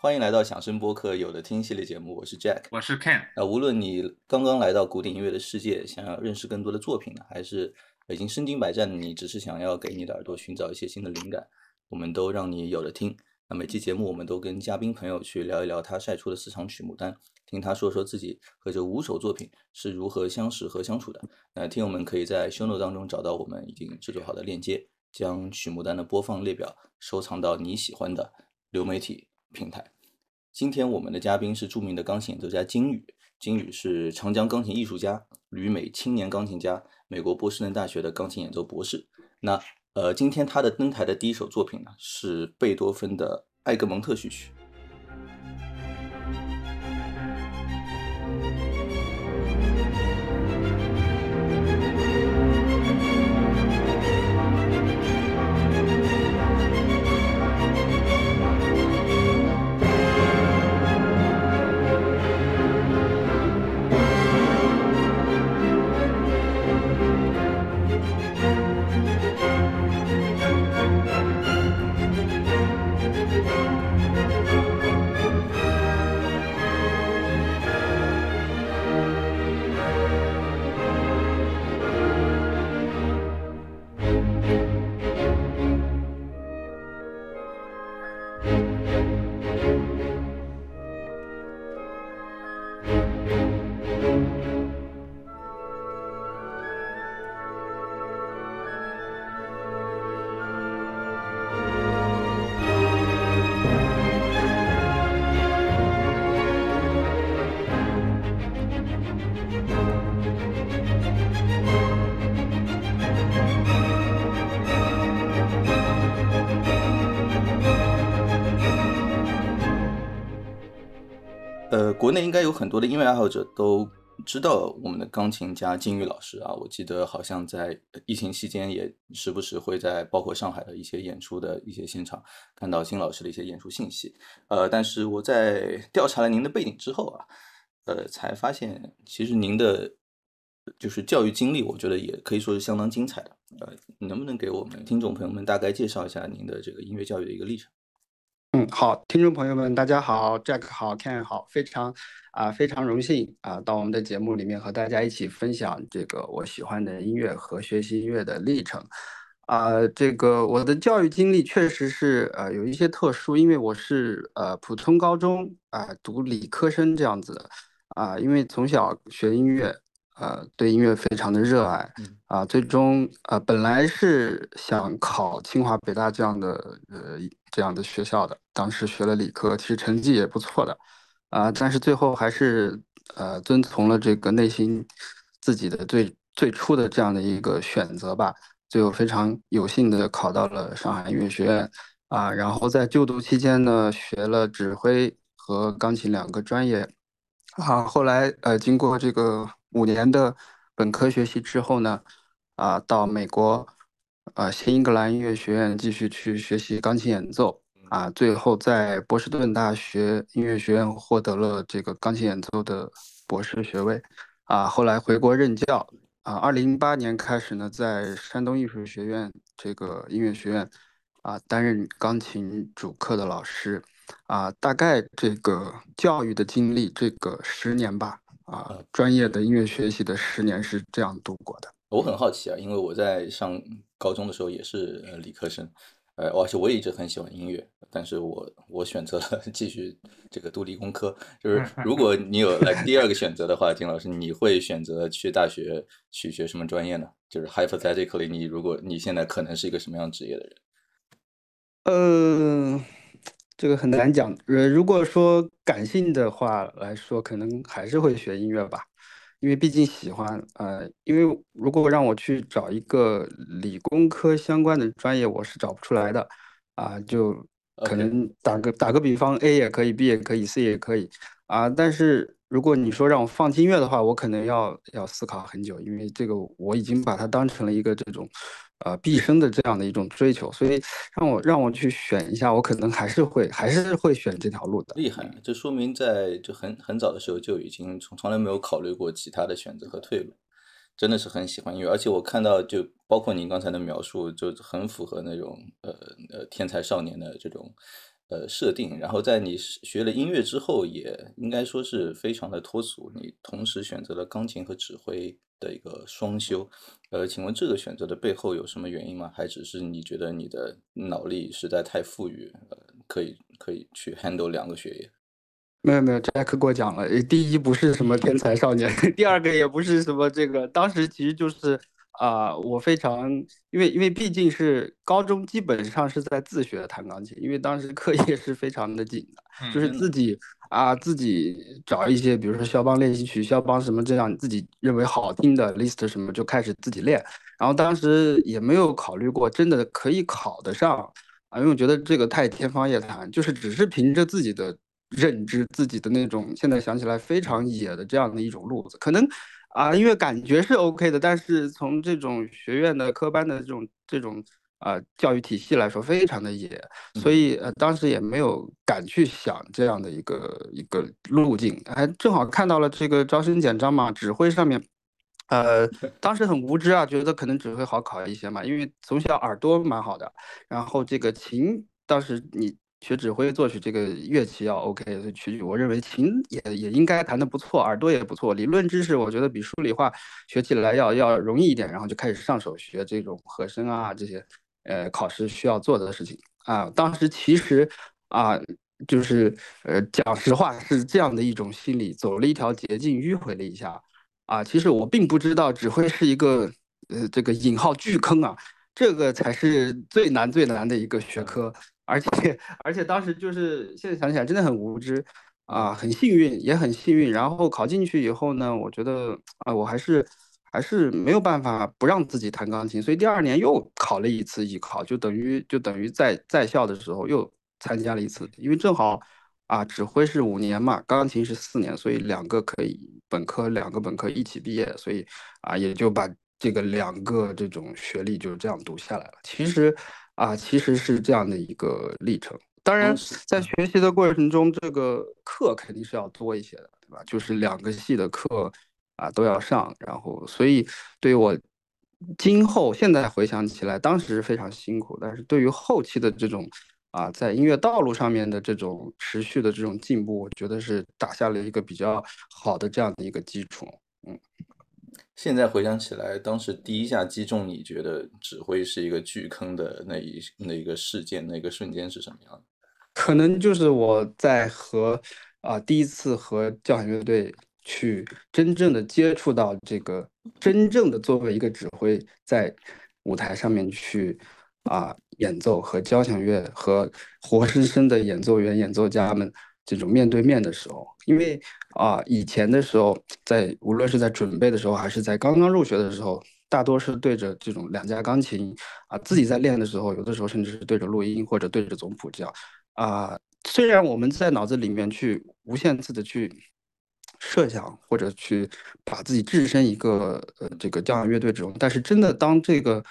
欢迎来到响声播客有的听系列节目，我是 Jack，我是 Ken。啊，无论你刚刚来到古典音乐的世界，想要认识更多的作品呢，还是已经身经百战的你，只是想要给你的耳朵寻找一些新的灵感，我们都让你有的听。那每期节目我们都跟嘉宾朋友去聊一聊他晒出的四场曲目单，听他说说自己和这五首作品是如何相识和相处的。那听友们可以在 show note 当中找到我们已经制作好的链接，将曲目单的播放列表收藏到你喜欢的流媒体平台。今天我们的嘉宾是著名的钢琴演奏家金宇，金宇是长江钢琴艺术家、旅美青年钢琴家、美国波士顿大学的钢琴演奏博士。那呃，今天他的登台的第一首作品呢，是贝多芬的《艾格蒙特序曲》。应该有很多的音乐爱好者都知道我们的钢琴家金玉老师啊。我记得好像在疫情期间也时不时会在包括上海的一些演出的一些现场看到金老师的一些演出信息。呃，但是我在调查了您的背景之后啊，呃，才发现其实您的就是教育经历，我觉得也可以说是相当精彩的。呃，能不能给我们听众朋友们大概介绍一下您的这个音乐教育的一个历程？嗯，好，听众朋友们，大家好，Jack 好，Ken 好，非常啊，非常荣幸啊，到我们的节目里面和大家一起分享这个我喜欢的音乐和学习音乐的历程。啊，这个我的教育经历确实是呃有一些特殊，因为我是呃普通高中啊读理科生这样子的啊，因为从小学音乐。呃，对音乐非常的热爱，啊，最终呃本来是想考清华北大这样的呃这样的学校的，当时学了理科，其实成绩也不错的，啊，但是最后还是呃遵从了这个内心自己的最最初的这样的一个选择吧，最后非常有幸的考到了上海音乐学院，啊，然后在就读期间呢，学了指挥和钢琴两个专业，啊，后来呃经过这个。五年的本科学习之后呢，啊，到美国，啊，新英格兰音乐学院继续去学习钢琴演奏，啊，最后在波士顿大学音乐学院获得了这个钢琴演奏的博士学位，啊，后来回国任教，啊，二零零八年开始呢，在山东艺术学院这个音乐学院，啊，担任钢琴主课的老师，啊，大概这个教育的经历，这个十年吧。啊，专业的音乐学习的十年是这样度过的。我很好奇啊，因为我在上高中的时候也是呃理科生，呃，而且我也一直很喜欢音乐，但是我我选择了继续这个读理工科。就是如果你有来第二个选择的话，金老师，你会选择去大学去学什么专业呢？就是 hypothetically，你如果你现在可能是一个什么样职业的人？嗯。这个很难讲。呃，如果说感性的话来说，可能还是会学音乐吧，因为毕竟喜欢。呃，因为如果让我去找一个理工科相关的专业，我是找不出来的。啊，就可能打个打个比方，A 也可以，B 也可以，C 也可以。啊，但是如果你说让我放弃音乐的话，我可能要要思考很久，因为这个我已经把它当成了一个这种。呃，毕生的这样的一种追求，所以让我让我去选一下，我可能还是会还是会选这条路的。厉害，这说明在就很很早的时候就已经从从来没有考虑过其他的选择和退路，真的是很喜欢音乐。而且我看到就包括您刚才的描述，就很符合那种呃呃天才少年的这种呃设定，然后在你学了音乐之后，也应该说是非常的脱俗，你同时选择了钢琴和指挥的一个双修，呃，请问这个选择的背后有什么原因吗？还只是你觉得你的脑力实在太富裕，呃，可以可以去 handle 两个学业？没有没有，杰克给我讲了，第一不是什么天才少年，第二个也不是什么这个，当时其实就是啊，我非常因为因为毕竟是高中基本上是在自学弹钢琴，因为当时课业是非常的紧的，就是自己啊自己找一些，比如说肖邦练习曲、肖邦什么这样自己认为好听的 list 什么就开始自己练，然后当时也没有考虑过真的可以考得上啊，因为我觉得这个太天方夜谭，就是只是凭着自己的。认知自己的那种，现在想起来非常野的这样的一种路子，可能啊，因为感觉是 OK 的，但是从这种学院的科班的这种这种啊教育体系来说，非常的野，所以呃当时也没有敢去想这样的一个一个路径，还正好看到了这个招生简章嘛，指挥上面，呃 当时很无知啊，觉得可能指挥好考一些嘛，因为从小耳朵蛮好的，然后这个琴当时你。学指挥作曲这个乐器要 OK，所以曲曲我认为琴也也应该弹得不错，耳朵也不错。理论知识我觉得比数理化学起来要要容易一点，然后就开始上手学这种和声啊这些，呃，考试需要做的事情啊。当时其实啊，就是呃，讲实话是这样的一种心理，走了一条捷径，迂回了一下啊。其实我并不知道指挥是一个呃这个引号巨坑啊，这个才是最难最难的一个学科。而且 而且当时就是现在想起来真的很无知啊，很幸运也很幸运。然后考进去以后呢，我觉得啊，我还是还是没有办法不让自己弹钢琴，所以第二年又考了一次艺考，就等于就等于在在校的时候又参加了一次，因为正好啊，指挥是五年嘛，钢琴是四年，所以两个可以本科两个本科一起毕业，所以啊也就把这个两个这种学历就这样读下来了。其实。啊，其实是这样的一个历程。当然，在学习的过程中，这个课肯定是要多一些的，对吧？就是两个系的课啊都要上，然后，所以对于我今后现在回想起来，当时非常辛苦，但是对于后期的这种啊，在音乐道路上面的这种持续的这种进步，我觉得是打下了一个比较好的这样的一个基础。嗯。现在回想起来，当时第一下击中你觉得指挥是一个巨坑的那一那一个事件，那个瞬间是什么样的？可能就是我在和啊第一次和交响乐队去真正的接触到这个真正的作为一个指挥在舞台上面去啊演奏和交响乐和活生生的演奏员演奏家们。这种面对面的时候，因为啊，以前的时候，在无论是在准备的时候，还是在刚刚入学的时候，大多是对着这种两架钢琴啊，自己在练的时候，有的时候甚至是对着录音或者对着总谱这样啊。虽然我们在脑子里面去无限次的去设想或者去把自己置身一个呃这个交响乐队之中，但是真的当这个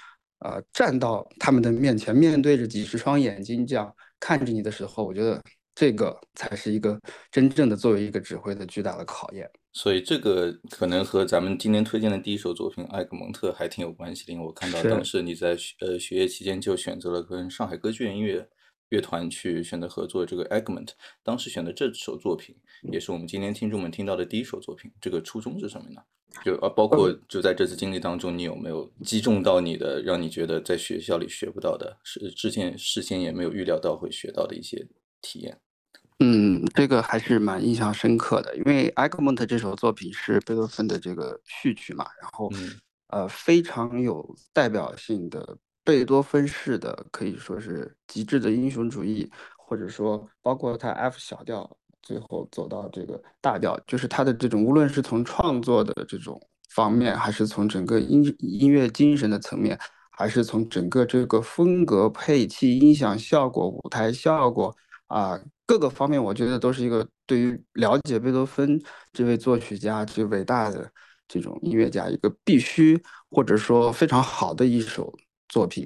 呃站到他们的面前，面对着几十双眼睛这样看着你的时候，我觉得。这个才是一个真正的作为一个指挥的巨大的考验，所以这个可能和咱们今天推荐的第一首作品《艾格蒙特》还挺有关系的。因为我看到当时你在呃学业期间就选择了跟上海歌剧院音乐乐团去选择合作这个《Egmont》，当时选的这首作品也是我们今天听众们听到的第一首作品。这个初衷是什么呢？就啊，包括就在这次经历当中，你有没有击中到你的，让你觉得在学校里学不到的，是之前事先也没有预料到会学到的一些体验？嗯，这个还是蛮印象深刻的，因为《埃格蒙特》这首作品是贝多芬的这个序曲嘛，然后呃非常有代表性的贝多芬式的，可以说是极致的英雄主义，或者说包括他 F 小调最后走到这个大调，就是他的这种无论是从创作的这种方面，还是从整个音音乐精神的层面，还是从整个这个风格、配器、音响效果、舞台效果啊。各个方面，我觉得都是一个对于了解贝多芬这位作曲家、这伟大的这种音乐家一个必须或者说非常好的一首作品。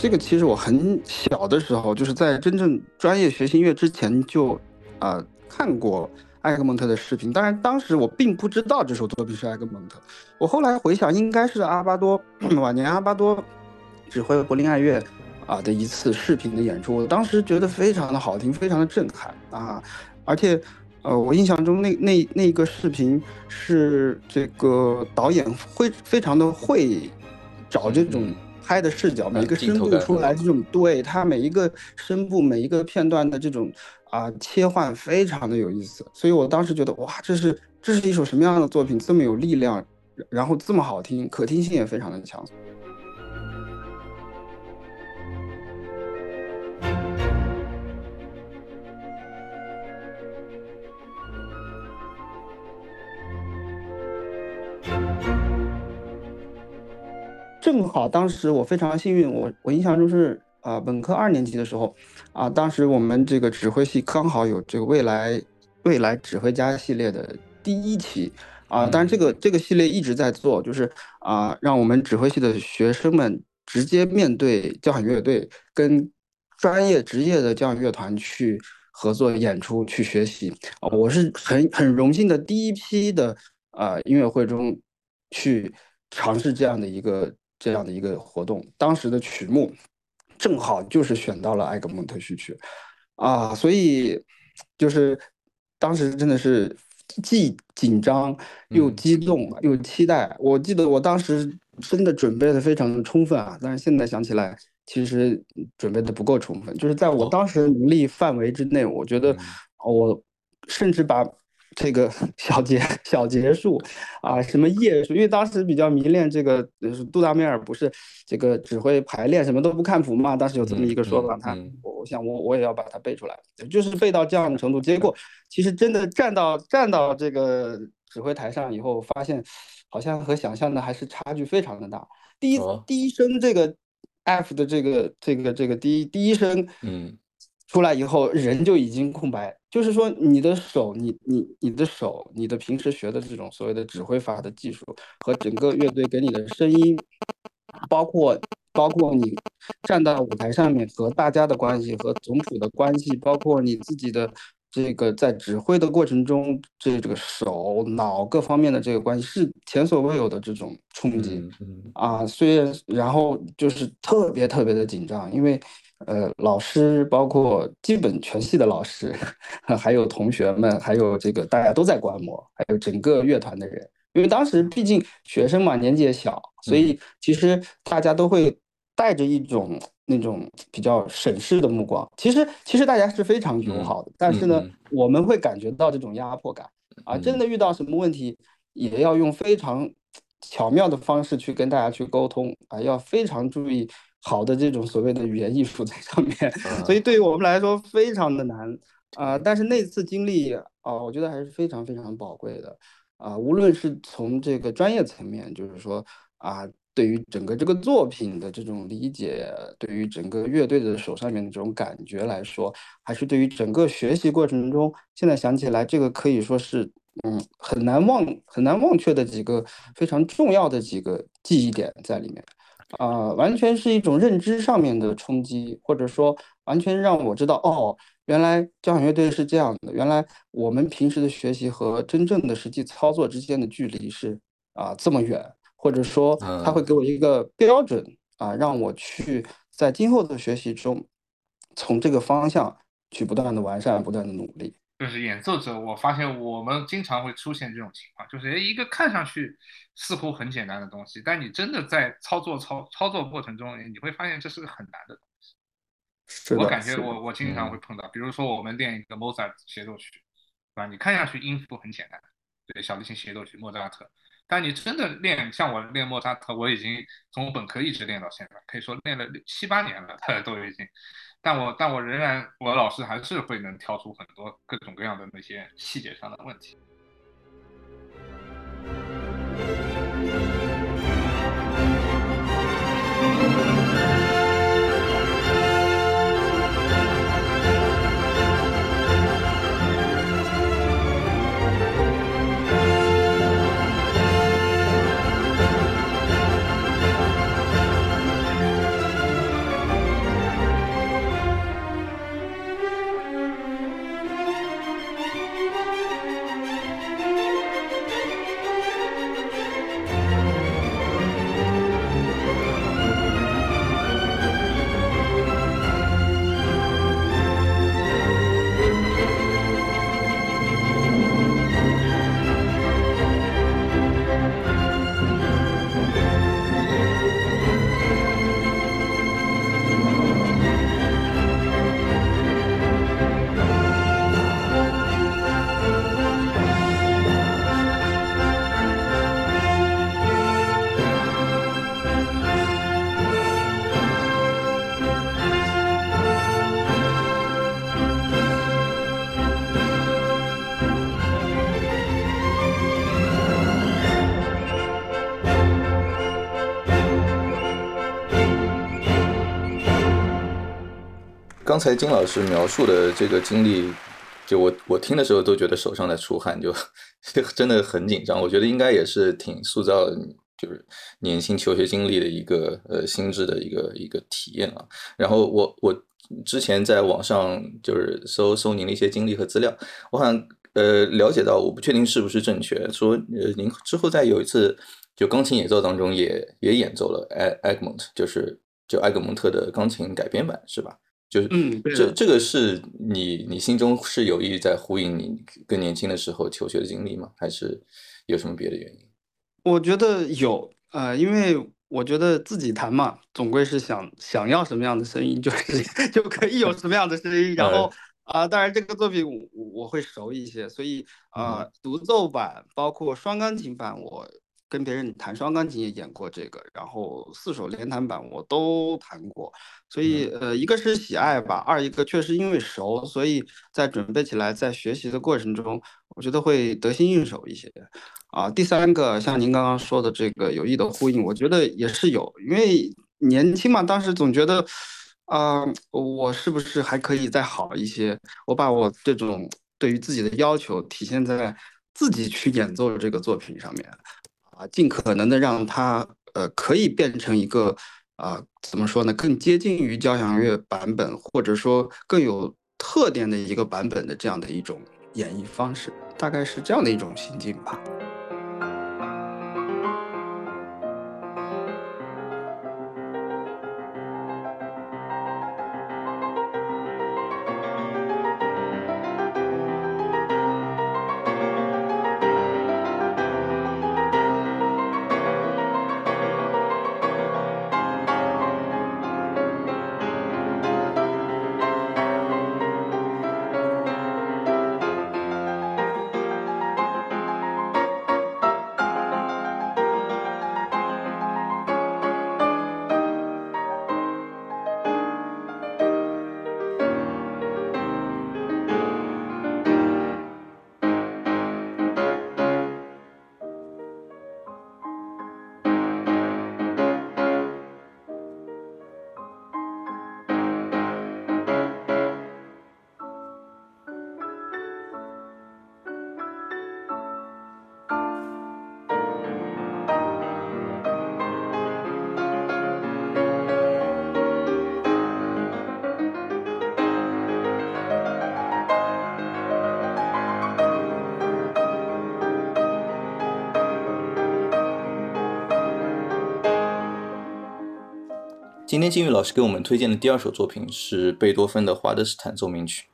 这个其实我很小的时候，就是在真正专业学习音乐之前就啊看过埃格蒙特的视频。当然，当时我并不知道这首作品是埃格蒙特。我后来回想，应该是阿巴多晚年阿巴多指挥柏林爱乐啊的一次视频的演出。我当时觉得非常的好听，非常的震撼啊！而且，呃，我印象中那那那个视频是这个导演会非常的会找这种。拍的视角，每一个声部出来这种，对它每一个声部每一个片段的这种啊切换，非常的有意思。所以我当时觉得，哇，这是这是一首什么样的作品，这么有力量，然后这么好听，可听性也非常的强。正好当时我非常幸运，我我印象中是啊本科二年级的时候，啊当时我们这个指挥系刚好有这个未来未来指挥家系列的第一期啊，当然这个这个系列一直在做，就是啊让我们指挥系的学生们直接面对交响乐队跟专业职业的交响乐团去合作演出去学习啊，我是很很荣幸的第一批的啊音乐会中去尝试这样的一个。这样的一个活动，当时的曲目正好就是选到了埃格蒙特序曲，啊，所以就是当时真的是既紧张又激动又期待。我记得我当时真的准备的非常的充分啊，但是现在想起来，其实准备的不够充分。就是在我当时能力范围之内，我觉得我甚至把。这个 小结小结束啊，什么页数？因为当时比较迷恋这个，就是杜达梅尔不是这个指挥排练什么都不看谱嘛？当时有这么一个说法，他我想我我也要把它背出来，就是背到这样的程度。结果其实真的站到站到这个指挥台上以后，发现好像和想象的还是差距非常的大。第一第一声这个 F 的这个这个这个第一第一声，嗯。出来以后，人就已经空白。就是说，你的手，你你你的手，你的平时学的这种所谓的指挥法的技术，和整个乐队给你的声音，包括包括你站在舞台上面和大家的关系，和总谱的关系，包括你自己的这个在指挥的过程中，这这个手脑各方面的这个关系，是前所未有的这种冲击啊。虽然然后就是特别特别的紧张，因为。呃，老师包括基本全系的老师，还有同学们，还有这个大家都在观摩，还有整个乐团的人，因为当时毕竟学生嘛，年纪也小，所以其实大家都会带着一种那种比较审视的目光。其实其实大家是非常友好的，但是呢，我们会感觉到这种压迫感啊，真的遇到什么问题，也要用非常巧妙的方式去跟大家去沟通啊，要非常注意。好的，这种所谓的语言艺术在上面 所以对于我们来说非常的难啊。但是那次经历啊，我觉得还是非常非常宝贵的啊。无论是从这个专业层面，就是说啊，对于整个这个作品的这种理解，对于整个乐队的手上面的这种感觉来说，还是对于整个学习过程中，现在想起来，这个可以说是嗯很难忘、很难忘却的几个非常重要的几个记忆点在里面。啊，完全是一种认知上面的冲击，或者说完全让我知道，哦，原来交响乐队是这样的，原来我们平时的学习和真正的实际操作之间的距离是啊这么远，或者说他会给我一个标准啊，让我去在今后的学习中从这个方向去不断的完善，不断的努力。就是演奏者，我发现我们经常会出现这种情况，就是一个看上去似乎很简单的东西，但你真的在操作操操作过程中，你会发现这是个很难的东西。我感觉我我经常会碰到，比如说我们练一个 Mozart 协奏曲，对吧？你看上去音符很简单，对，小提琴协奏曲莫扎特，但你真的练，像我练莫扎特，我已经从本科一直练到现在，可以说练了七八年了，都已经。但我但我仍然我老师还是会能挑出很多各种各样的那些细节上的问题。刚才金老师描述的这个经历，就我我听的时候都觉得手上在出汗，就真的很紧张。我觉得应该也是挺塑造就是年轻求学经历的一个呃心智的一个一个体验啊。然后我我之前在网上就是搜搜您的一些经历和资料，我好像呃了解到，我不确定是不是正确，说呃您之后在有一次就钢琴演奏当中也也演奏了埃埃格蒙特，就是就埃格蒙特的钢琴改编版是吧？就是嗯，这这个是你你心中是有意在呼应你更年轻的时候求学的经历吗？还是有什么别的原因？我觉得有，呃，因为我觉得自己弹嘛，总归是想想要什么样的声音，就 是就可以有什么样的声音。然后啊，当然这个作品我我会熟一些，所以啊，独奏版包括双钢琴版我。跟别人弹双钢琴也演过这个，然后四手联弹版我都弹过，所以呃，一个是喜爱吧，二一个确实因为熟，所以在准备起来，在学习的过程中，我觉得会得心应手一些。啊，第三个像您刚刚说的这个有意的呼应，我觉得也是有，因为年轻嘛，当时总觉得，啊，我是不是还可以再好一些？我把我这种对于自己的要求体现在自己去演奏这个作品上面。啊，尽可能的让它呃可以变成一个啊怎么说呢，更接近于交响乐版本，或者说更有特点的一个版本的这样的一种演绎方式，大概是这样的一种心境吧。今天金玉老师给我们推荐的第二首作品是贝多芬的《华德斯坦奏鸣曲》。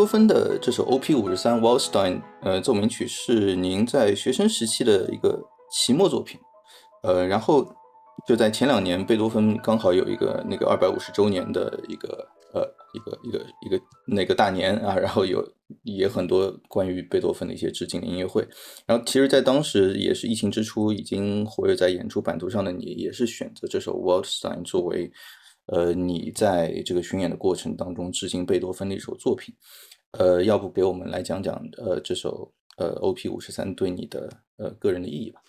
多芬的这首 O.P. 五十三 Wallstein 呃奏鸣曲是您在学生时期的一个期末作品，呃，然后就在前两年，贝多芬刚好有一个那个二百五十周年的一个呃一个一个一个那个大年啊，然后有也很多关于贝多芬的一些致敬的音乐会。然后其实，在当时也是疫情之初，已经活跃在演出版图上的你，也是选择这首《Wallstein》作为呃你在这个巡演的过程当中致敬贝多芬的一首作品。呃，要不给我们来讲讲呃这首呃 OP 五十三对你的呃个人的意义吧？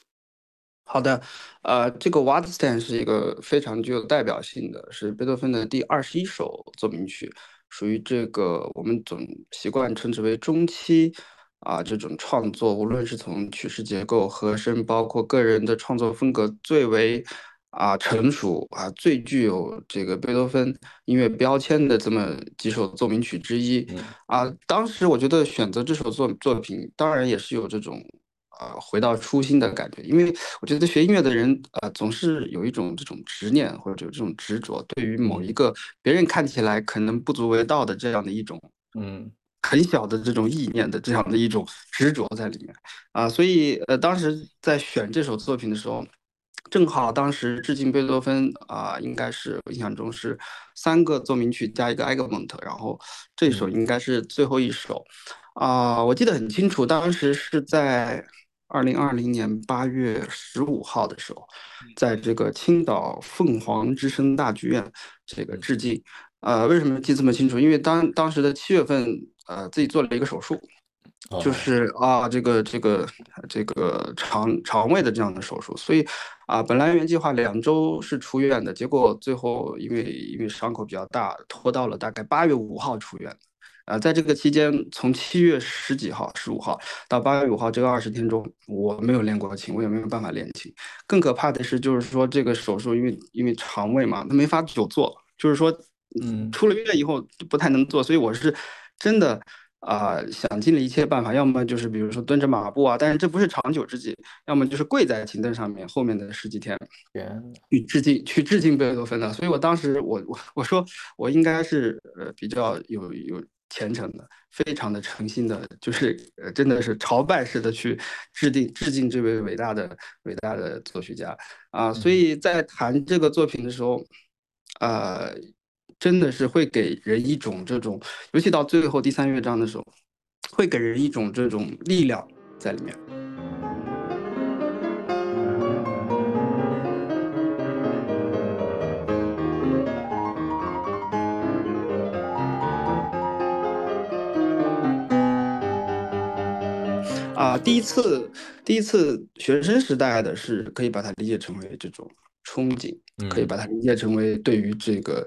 好的，呃，这个《Waldstein》是一个非常具有代表性的，是贝多芬的第二十一首奏鸣曲，属于这个我们总习惯称之为中期啊这种创作，无论是从曲式结构、和声，包括个人的创作风格最为啊成熟啊最具有这个贝多芬音乐标签的这么几首奏鸣曲之一啊。当时我觉得选择这首作作品，当然也是有这种。啊，回到初心的感觉，因为我觉得学音乐的人，呃，总是有一种这种执念或者有这种执着，对于某一个别人看起来可能不足为道的这样的一种，嗯，很小的这种意念的这样的一种执着在里面啊，所以呃，当时在选这首作品的时候，正好当时致敬贝多芬啊，应该是我印象中是三个奏鸣曲加一个埃格蒙特，然后这首应该是最后一首啊，我记得很清楚，当时是在。二零二零年八月十五号的时候，在这个青岛凤凰之声大剧院这个致敬，呃，为什么记这么清楚？因为当当时的七月份，呃，自己做了一个手术，就是啊，这个这个这个肠肠胃的这样的手术，所以啊，本来原计划两周是出院的，结果最后因为因为伤口比较大，拖到了大概八月五号出院。啊，在这个期间，从七月十几号、十五号到八月五号这个二十天中，我没有练过琴，我也没有办法练琴。更可怕的是，就是说这个手术，因为因为肠胃嘛，它没法久坐，就是说，嗯，出了院以后就不太能坐。所以我是真的啊，想尽了一切办法，要么就是比如说蹲着马步啊，但是这不是长久之计；要么就是跪在琴凳上面，后面的十几天去致敬去致敬贝多芬的。所以我当时我我我说我应该是呃比较有有。虔诚的，非常的诚心的，就是呃，真的是朝拜式的去致敬致敬这位伟大的伟大的作曲家啊！所以在谈这个作品的时候，呃，真的是会给人一种这种，尤其到最后第三乐章的时候，会给人一种这种力量在里面。啊，第一次，第一次学生时代的是可以把它理解成为这种憧憬，可以把它理解成为对于这个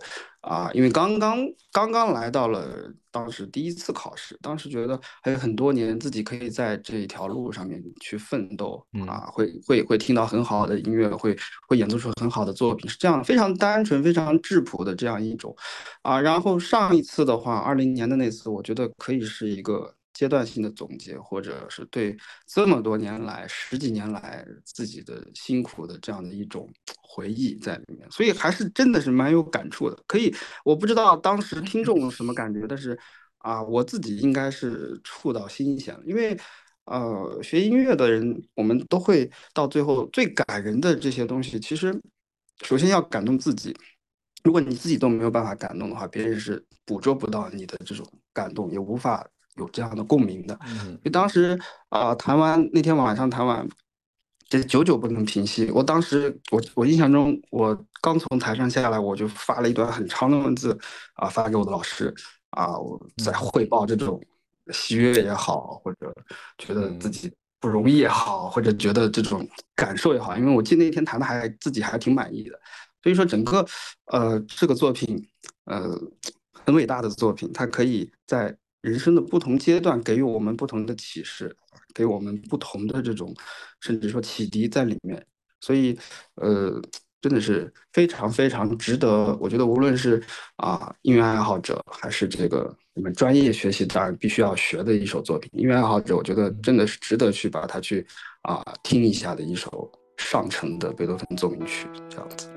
啊，因为刚刚刚刚来到了当时第一次考试，当时觉得还有很多年自己可以在这一条路上面去奋斗啊，会会会听到很好的音乐，会会演奏出很好的作品，是这样非常单纯、非常质朴的这样一种啊。然后上一次的话，二零年的那次，我觉得可以是一个。阶段性的总结，或者是对这么多年来、十几年来自己的辛苦的这样的一种回忆在里面，所以还是真的是蛮有感触的。可以，我不知道当时听众什么感觉，但是啊，我自己应该是触到心弦了。因为呃，学音乐的人，我们都会到最后最感人的这些东西，其实首先要感动自己。如果你自己都没有办法感动的话，别人是捕捉不到你的这种感动，也无法。有这样的共鸣的，因为当时啊，弹完那天晚上弹完，这久久不能平息。我当时，我我印象中，我刚从台上下来，我就发了一段很长的文字啊，发给我的老师啊，我在汇报这种喜悦也好，或者觉得自己不容易也好，或者觉得这种感受也好，因为我记得那天弹的还自己还挺满意的。所以说，整个呃这个作品，呃很伟大的作品，它可以在。人生的不同阶段给予我们不同的启示，给我们不同的这种，甚至说启迪在里面。所以，呃，真的是非常非常值得。我觉得，无论是啊音乐爱好者，还是这个你们专业学习当然必须要学的一首作品，音乐爱好者，我觉得真的是值得去把它去啊听一下的一首上乘的贝多芬奏鸣曲，这样子。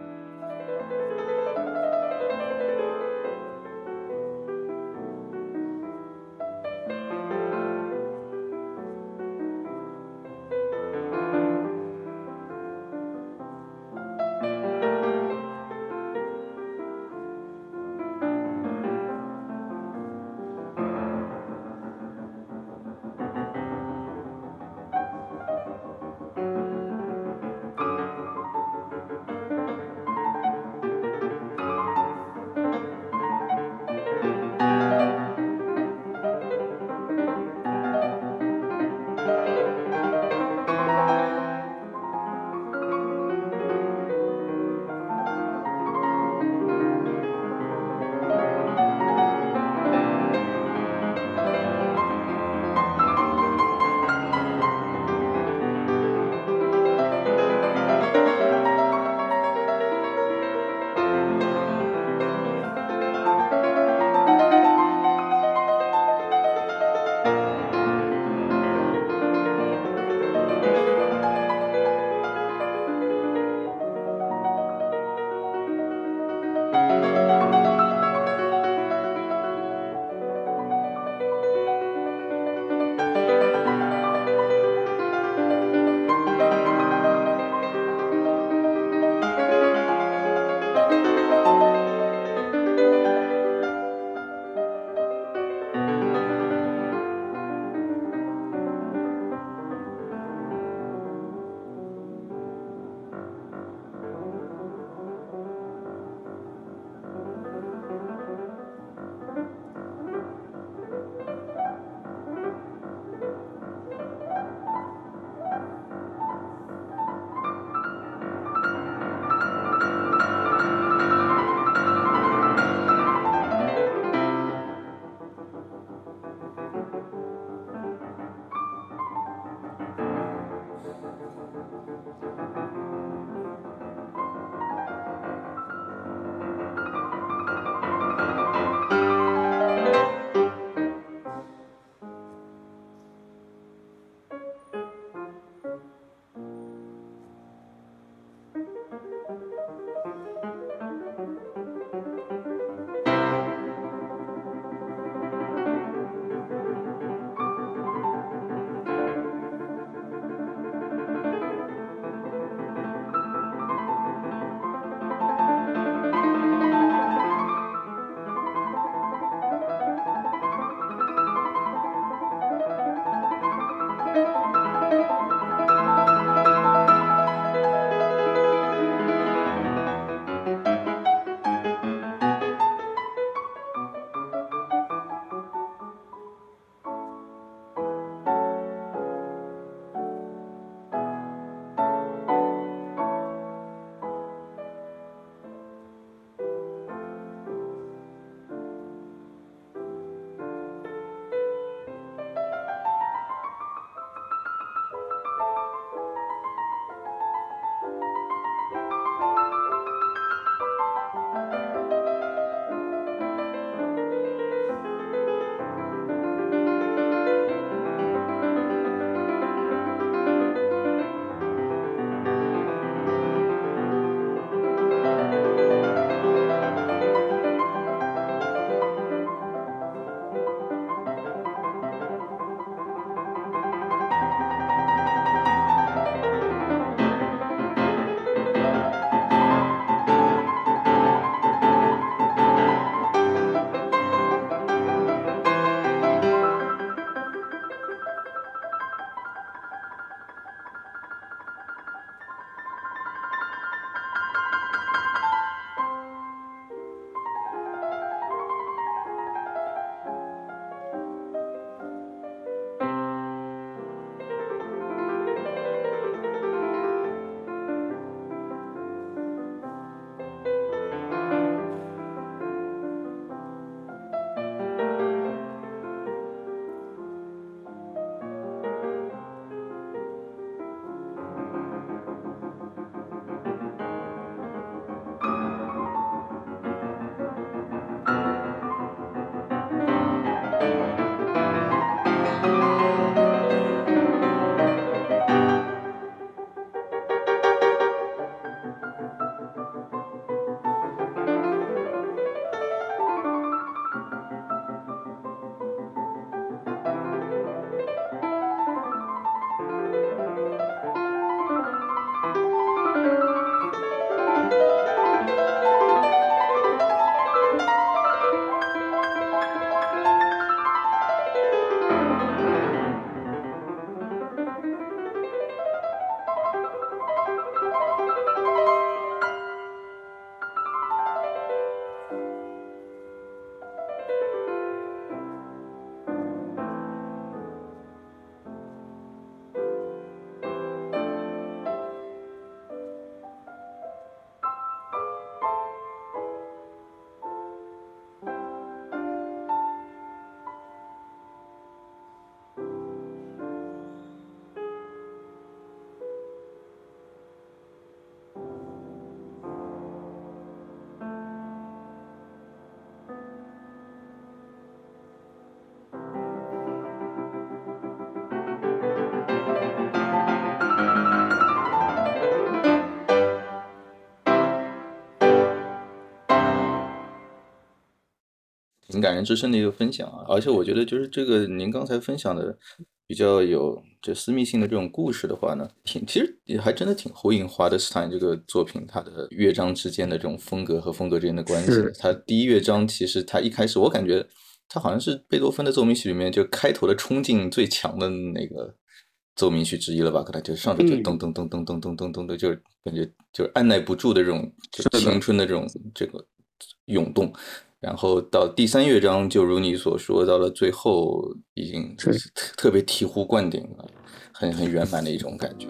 挺感人至深的一个分享啊！而且我觉得，就是这个您刚才分享的比较有这私密性的这种故事的话呢，挺其实也还真的挺呼应华德斯坦这个作品它的乐章之间的这种风格和风格之间的关系。它第一乐章其实它一开始我感觉它好像是贝多芬的奏鸣曲里面就开头的冲劲最强的那个。奏鸣曲之一了吧？可能就上来就咚咚咚咚咚咚咚咚的，就是感觉就是按耐不住的这种青春的这种这个涌动。然后到第三乐章，就如你所说，到了最后已经特特别醍醐灌顶了，很很圆满的一种感觉。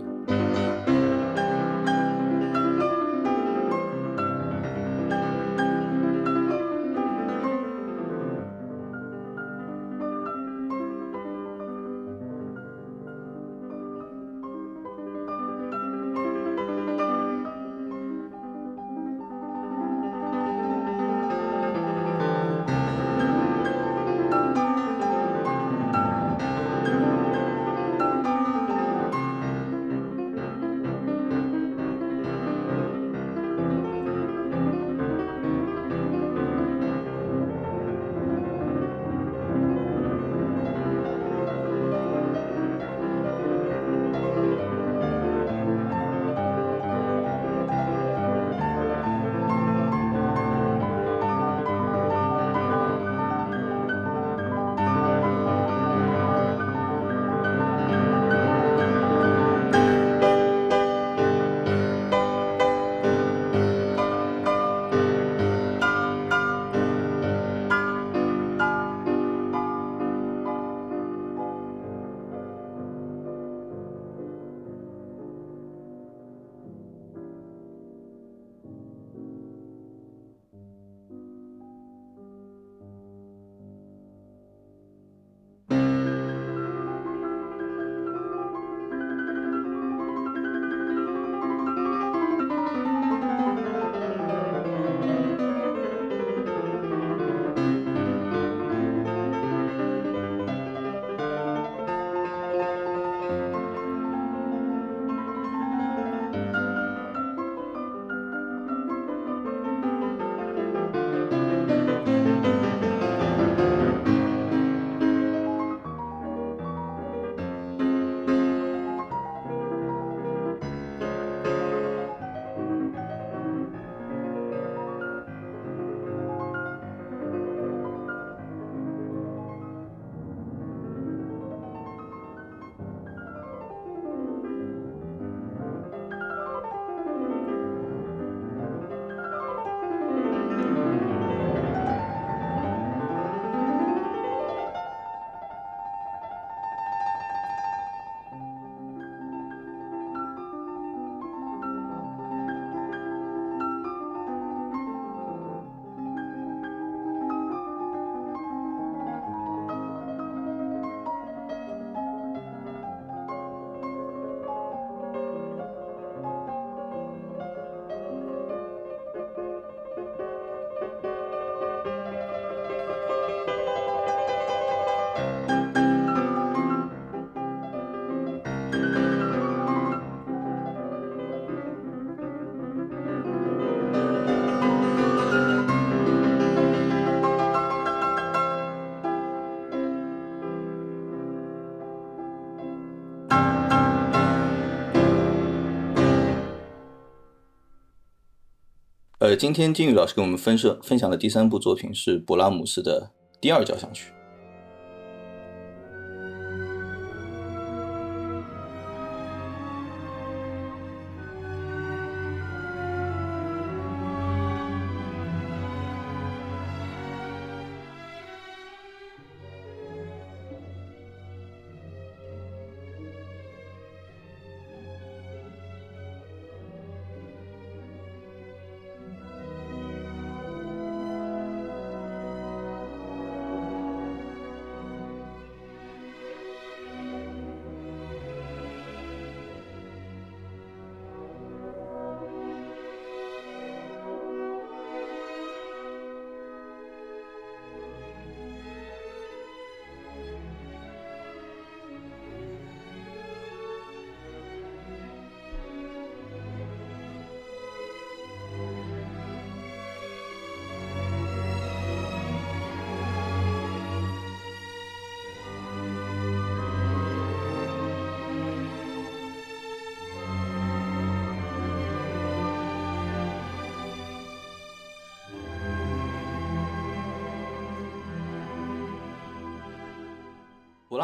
呃，今天金宇老师跟我们分设分享的第三部作品是勃拉姆斯的第二交响曲。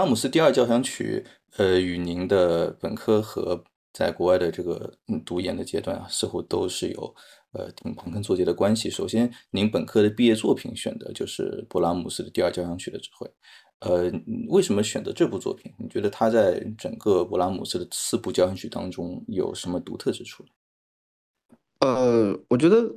拉姆斯第二交响曲，呃，与您的本科和在国外的这个读研的阶段啊，似乎都是有呃挺盘根错节的关系。首先，您本科的毕业作品选的就是勃拉姆斯的第二交响曲的指挥，呃，为什么选择这部作品？你觉得它在整个勃拉姆斯的四部交响曲当中有什么独特之处？呃，我觉得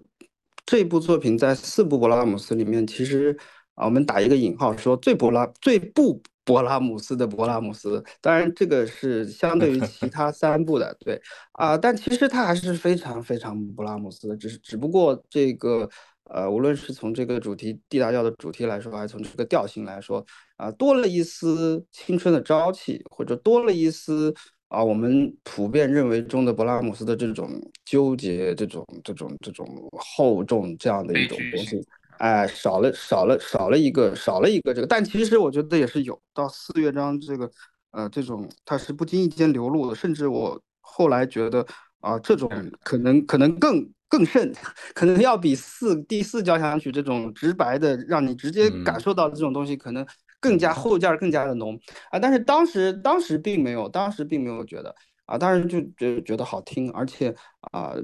这部作品在四部勃拉姆斯里面，其实啊，我们打一个引号，说最勃拉最不勃拉姆斯的勃拉姆斯。当然，这个是相对于其他三部的，对啊，但其实它还是非常非常勃拉姆斯的，只是只不过这个呃，无论是从这个主题地大调的主题来说，还是从这个调性来说，啊，多了一丝青春的朝气，或者多了一丝。啊，我们普遍认为中的勃拉姆斯的这种纠结、这种、这种、这种厚重这样的一种东西，哎，少了、少了、少了一个、少了一个这个。但其实我觉得也是有，到四乐章这个，呃，这种它是不经意间流露的。甚至我后来觉得啊，这种可能可能更更甚，可能要比四第四交响曲这种直白的让你直接感受到的这种东西可能。更加后劲儿更加的浓啊！但是当时当时并没有，当时并没有觉得啊，当时就觉觉得好听，而且啊，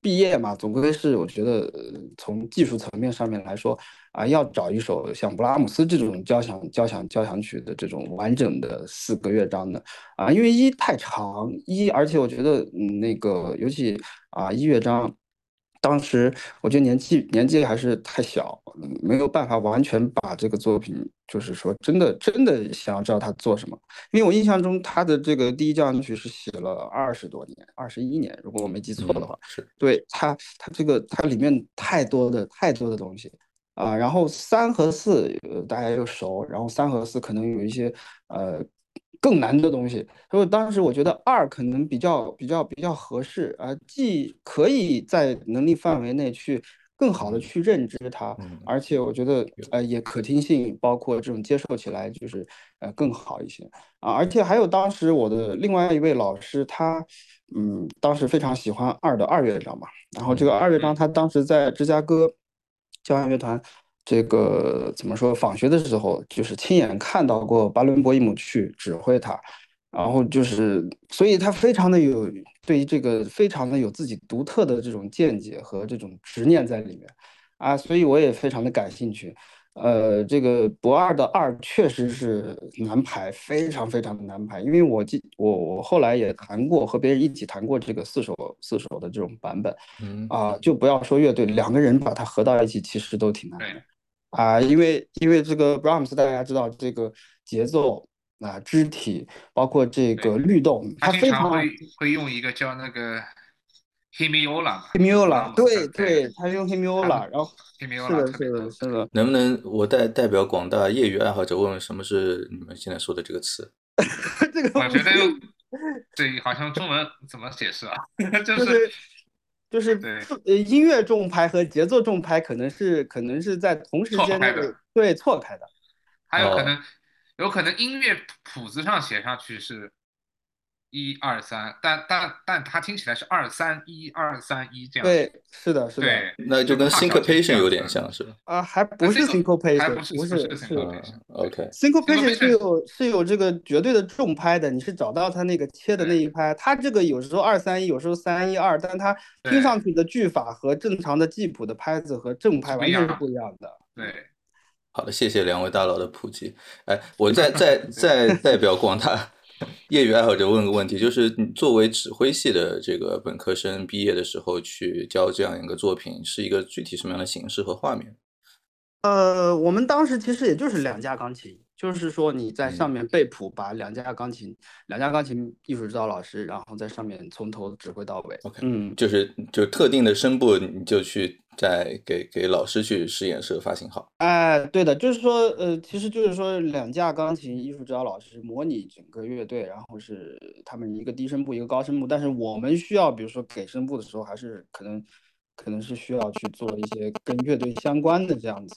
毕业嘛，总归是我觉得从技术层面上面来说啊，要找一首像布拉姆斯这种交响交响交响曲的这种完整的四个乐章的啊，因为一太长一，而且我觉得嗯那个尤其啊一乐章。当时我觉得年纪年纪还是太小，没有办法完全把这个作品，就是说真的真的想要知道他做什么。因为我印象中他的这个第一交响曲是写了二十多年，二十一年，如果我没记错的话。是对他他这个它里面太多的太多的东西啊。然后三和四呃大家又熟，然后三和四可能有一些呃。更难的东西，所以当时我觉得二可能比较比较比较合适啊，既可以在能力范围内去更好的去认知它，而且我觉得呃也可听性包括这种接受起来就是呃更好一些。啊，而且还有当时我的另外一位老师，他嗯当时非常喜欢二的二乐章嘛，然后这个二乐章他当时在芝加哥交响乐团。这个怎么说？访学的时候就是亲眼看到过巴伦博伊姆去指挥他，然后就是，所以他非常的有对于这个非常的有自己独特的这种见解和这种执念在里面啊，所以我也非常的感兴趣。呃，这个不二的二确实是难排，非常非常的难排，因为我记我我后来也谈过，和别人一起谈过这个四首四首的这种版本，嗯啊，就不要说乐队，两个人把它合到一起，其实都挺难的。啊，因为因为这个 Brahms 大家知道这个节奏啊、肢体，包括这个律动，他非常会会用一个叫那个 Hemiola，Hemiola，对对，他用 Hemiola，然后是的，是的，是的。能不能我代代表广大业余爱好者问问，什么是你们现在说的这个词？这个我觉得用对，好像中文怎么解释啊？就是。就是呃，音乐重拍和节奏重拍可能是可能是在同时间内对错开的，还有可能有可能音乐谱子上写上去是。一二三，但但但它听起来是二三一二三一这样。对，是的，是的。对，那就跟 syncopation 有点像，是吧？啊，还不是 syncopation，不是，是 OK。syncopation 是有是有这个绝对的重拍的，你是找到它那个切的那一拍，它这个有时候二三一，有时候三一二，但它听上去的句法和正常的记谱的拍子和正拍完全是不一样的。对。好的，谢谢两位大佬的普及。哎，我再再 再代表广大。业余爱好者问个问题，就是你作为指挥系的这个本科生毕业的时候去教这样一个作品，是一个具体什么样的形式和画面？呃，我们当时其实也就是两架钢琴。就是说你在上面背谱，把两架钢琴，两架钢琴艺术指导老师，然后在上面从头指挥到尾。OK，嗯，就是就特定的声部，你就去再给给老师去试演室发信号。哎，对的，就是说，呃，其实就是说两架钢琴艺术指导老师模拟整个乐队，然后是他们一个低声部，一个高声部，但是我们需要，比如说给声部的时候，还是可能可能是需要去做一些跟乐队相关的这样子。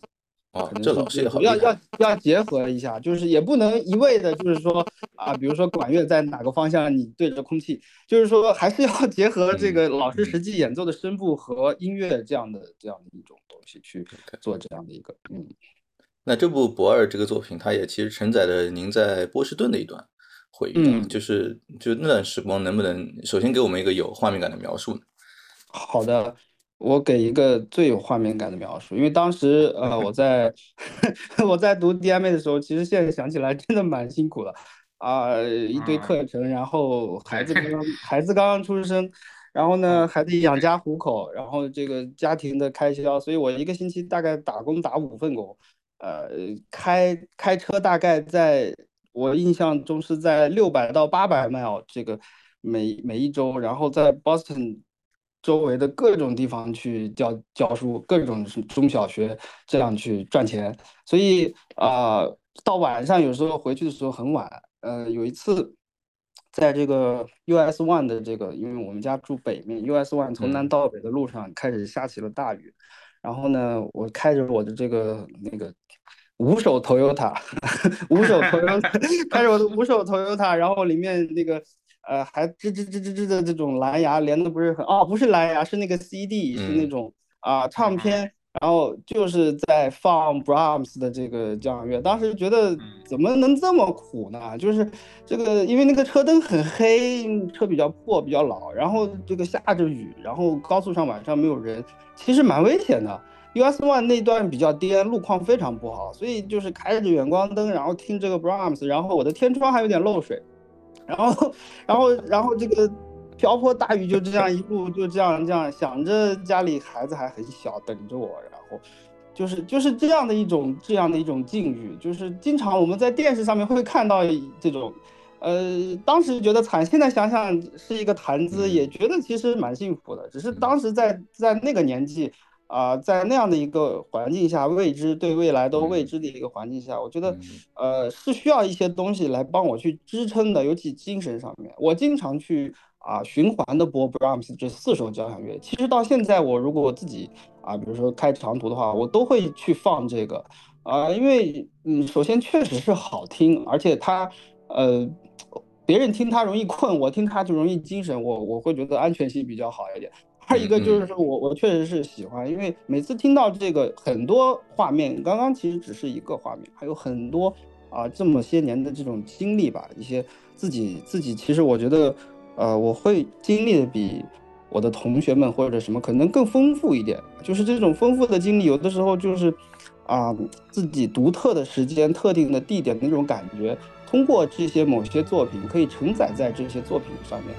啊，这老师也好要要要结合一下，就是也不能一味的，就是说啊，比如说管乐在哪个方向，你对着空气，就是说还是要结合这个老师实际演奏的声部和音乐这样的这样的一种东西去做这样的一个，嗯。那这部《博二》这个作品，它也其实承载了您在波士顿的一段回忆，嗯就是就那段时光，能不能首先给我们一个有画面感的描述呢？好的，我给一个最有画面感的描述，因为当时呃我在 我在读 DMA 的时候，其实现在想起来真的蛮辛苦的。啊、一堆啊。课程，然后孩子 刚刚孩子刚刚出生，然后呢还得养家糊口，然后这个家庭的开销，所以我一个星期大概打工打五份工，呃，开开车大概在我印象中是在六百到八百 mile 这个每每一周，然后在 Boston 周围的各种地方去教教书，各种中小学这样去赚钱，所以啊、呃到晚上有时候回去的时候很晚，呃，有一次。在这个 US One 的这个，因为我们家住北面，US One 从南嗯。到北的路上开始下起了大雨，然后呢，我开着我的这个那个五手 Toyota，五手 Toyota，开着我的五手 Toyota，然后里面那个呃还吱吱吱吱吱的这种蓝牙连的不是很哦，不是蓝牙，是那个 CD，是那嗯种啊、唱片，然后就是在放 Brahms 的这个交响乐，当时觉得怎么能这么苦呢？就是这个，因为那个车灯很黑，车比较破，比较老，然后这个下着雨，然后高速上晚上没有人，其实蛮危险的。US One 那段比较颠，路况非常不好，所以就是开着远光灯，然后听这个 Brahms，然后我的天窗还有点漏水，然后，然后，然后这个瓢泼大雨就这样一路就这样这样，想着家里孩子还很小，等着我，然后就是就是这样的一种这样的一种境遇，就是经常我们在电视上面会看到这种，呃，当时觉得惨，现在想想是一个谈资，也觉得其实蛮幸福的，只是当时在在那个年纪。啊、在那样的一个环境下，未知对未来都未知的一个环境下，我觉得，呃，是需要一些东西来帮我去支撑的，尤其精神上面。我经常去啊、循环的播 Brahms 这四首交响乐。其实到现在，我如果我自己啊，比如说开长途的话，我都会去放这个啊、因为嗯，首先确实是好听，而且它呃，别人听它容易困，我听它就容易精神，我我会觉得安全性比较好一点。二一个就是说我我确实是喜欢，因为每次听到这个很多画面，刚刚其实只是一个画面，还有很多啊这么些年的这种经历吧，一些自己自己其实我觉得，呃，我会经历的比我的同学们或者什么可能更丰富一点，就是这种丰富的经历，有的时候就是啊自己独特的时间、特定的地点的那种感觉，通过这些某些作品可以承载在这些作品上面。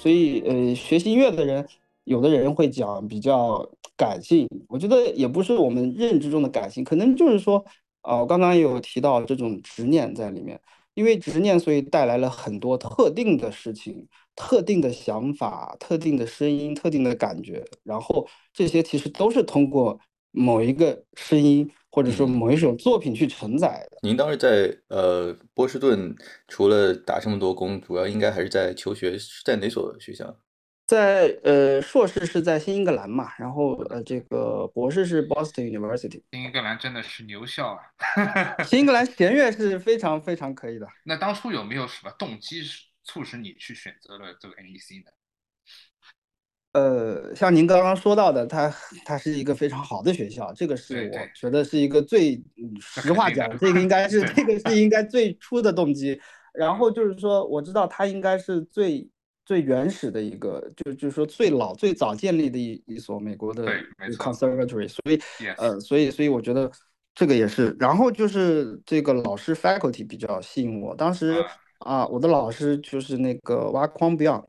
所以呃，学习音乐的人，有的人会讲比较感性，我觉得也不是我们认知中的感性，可能就是说，啊，我刚刚有提到这种执念在里面，因为执念，所以带来了很多特定的事情、特定的想法、特定的声音、特定的感觉，然后这些其实都是通过某一个声音。或者说某一种作品去承载的。您当时在呃波士顿，除了打这么多工，主要应该还是在求学，是在哪所学校？在呃硕士是在新英格兰嘛，然后呃这个博士是 Boston University。新英格兰真的是牛校啊！新英格兰弦乐是非常非常可以的。那当初有没有什么动机是促使你去选择了这个 NEC 呢？呃，像您刚刚说到的，它它是一个非常好的学校，这个是我觉得是一个最实话讲，这个应该是这个是应该最初的动机。然后就是说，我知道它应该是最最原始的一个，就就是说最老最早建立的一一所美国的 conservatory，所以呃，所以所以我觉得这个也是。然后就是这个老师 faculty 比较吸引我，当时啊，我的老师就是那个挖矿 Beyond。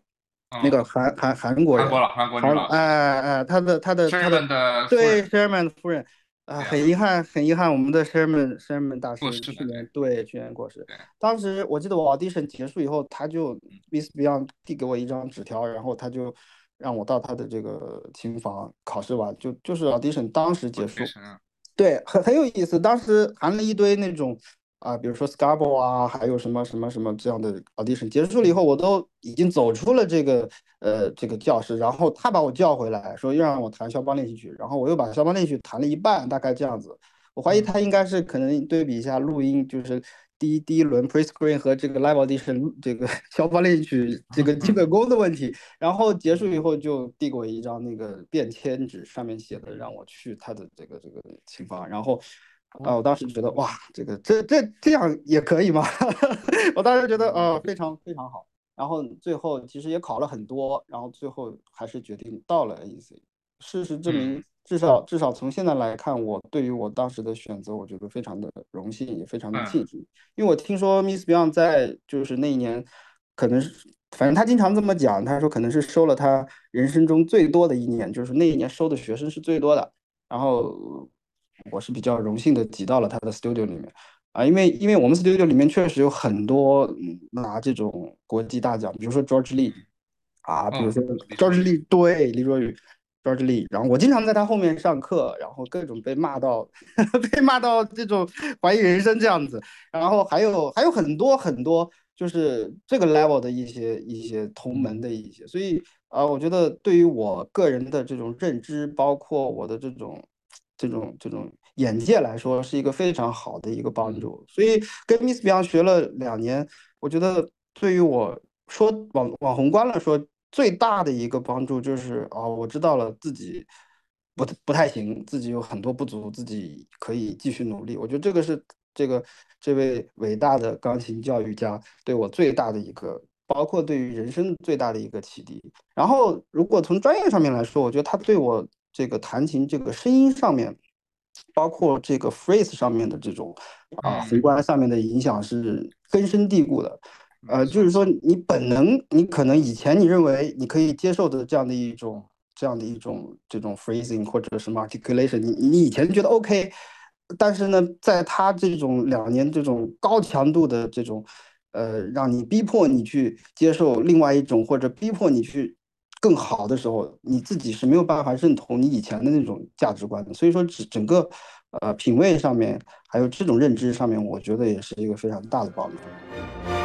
那个韩韩韩国人，韩国了，韩国人，哎哎，他的他的他的对 Sherman 的夫人啊，很遗憾，很遗憾，我们的 Sherman Sherman 大师去年对。去年过世。当时我记得我 audition 结束以后，他就 Miss Beyond 递给我一张纸条，然后他就让我到他的这个琴房考试完，就就是 audition 当时结束，对，很很有意思，当时含了一堆那种。啊，比如说 Scarborough 啊，还有什么什么什么这样的 audition 结束了以后，我都已经走出了这个呃这个教室，然后他把我叫回来，说又让我弹肖邦练习曲，然后我又把肖邦练习曲弹了一半，大概这样子。我怀疑他应该是可能对比一下录音，就是第一第一轮 pre-screen 和这个 live audition 这个 肖邦练习曲这个基本功的问题。然后结束以后就递给我一张那个便签纸，上面写的让我去他的这个这个琴房，然后。啊，我当时觉得哇，这个这这这样也可以吗？我当时觉得呃非常非常好。然后最后其实也考了很多，然后最后还是决定到了 AEC。事实证明，至少至少从现在来看，我对于我当时的选择，我觉得非常的荣幸，也非常的庆幸。因为我听说 Miss Beyond 在就是那一年，可能是反正他经常这么讲，他说可能是收了他人生中最多的一年，就是那一年收的学生是最多的。然后。我是比较荣幸的挤到了他的 studio 里面。啊，因为因为我们 studio 里面确实有很多拿这种国际大奖，比如说 George Lee 啊，比如说 George Lee 对李若雨 George Lee，然后我经常在他后面上课，然后各种被骂到 被骂到这种怀疑人生这样子，然后还有还有很多很多就是这个 level 的一些一些同门的一些，所以啊，我觉得对于我个人的这种认知，包括我的这种。这种这种眼界来说，是一个非常好的一个帮助。所以跟 Miss Beyond 学了两年，我觉得对于我说往往宏观了说，最大的一个帮助就是啊，我知道了自己不不太行，自己有很多不足，自己可以继续努力。我觉得这个是这个这位伟大的钢琴教育家对我最大的一个，包括对于人生最大的一个启迪。然后，如果从专业上面来说，我觉得他对我。这个弹琴这个声音上面，包括这个 phrase 上面的这种啊宏观上面的影响是根深蒂固的。呃，就是说你本能，你可能以前你认为你可以接受的这样的一种这样的一种这种 phrasing 或者什么 articulation，你你以前觉得 OK，但是呢，在他这种两年这种高强度的这种呃，让你逼迫你去接受另外一种或者逼迫你去。更好的时候，你自己是没有办法认同你以前的那种价值观的。所以说，整整个，呃，品味上面，还有这种认知上面，我觉得也是一个非常大的帮助。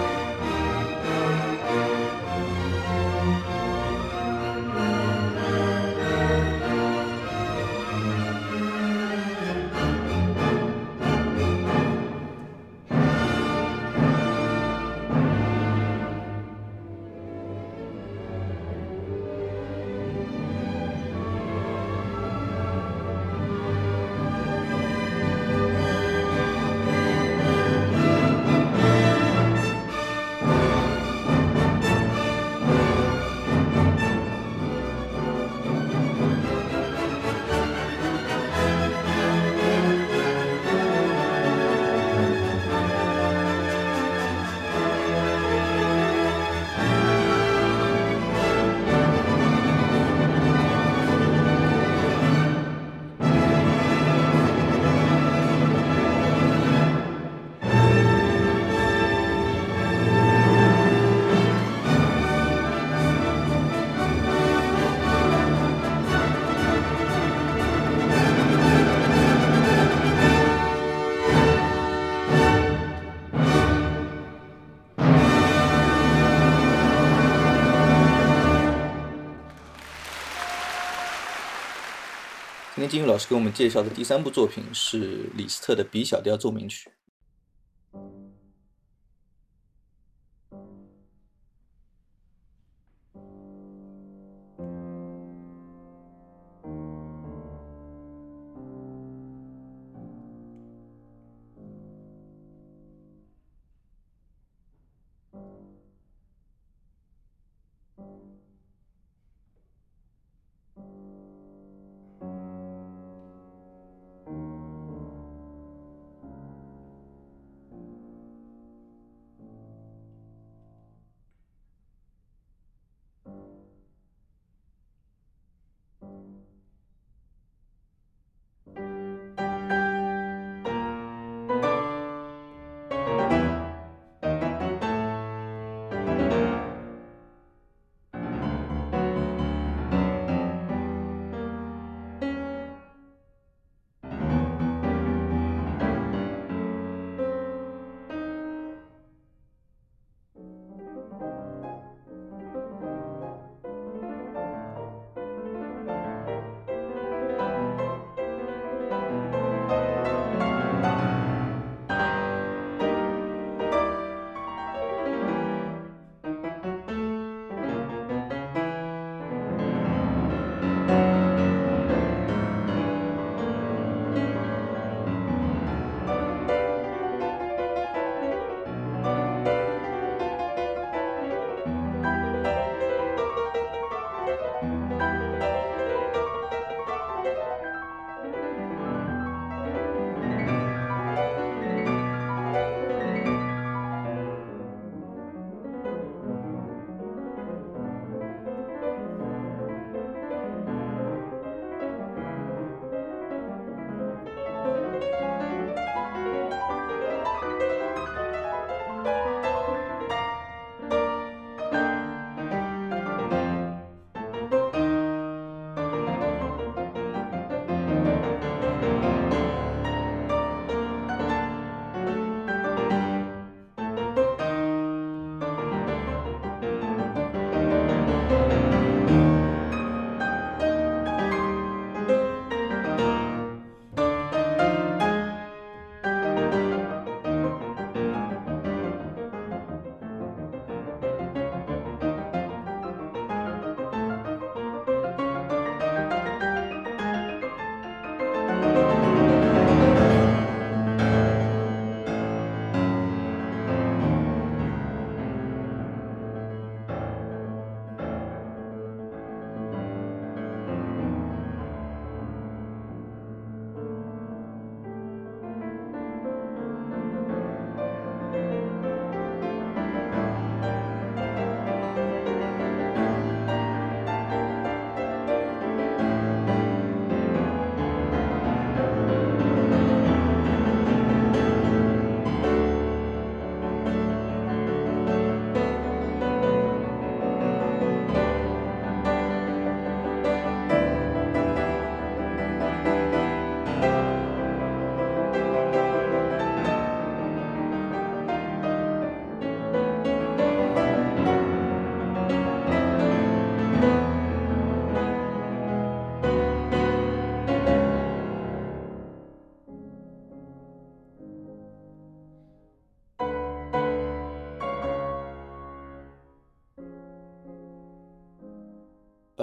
金玉老师给我们介绍的第三部作品是李斯特的 B 小调奏鸣曲。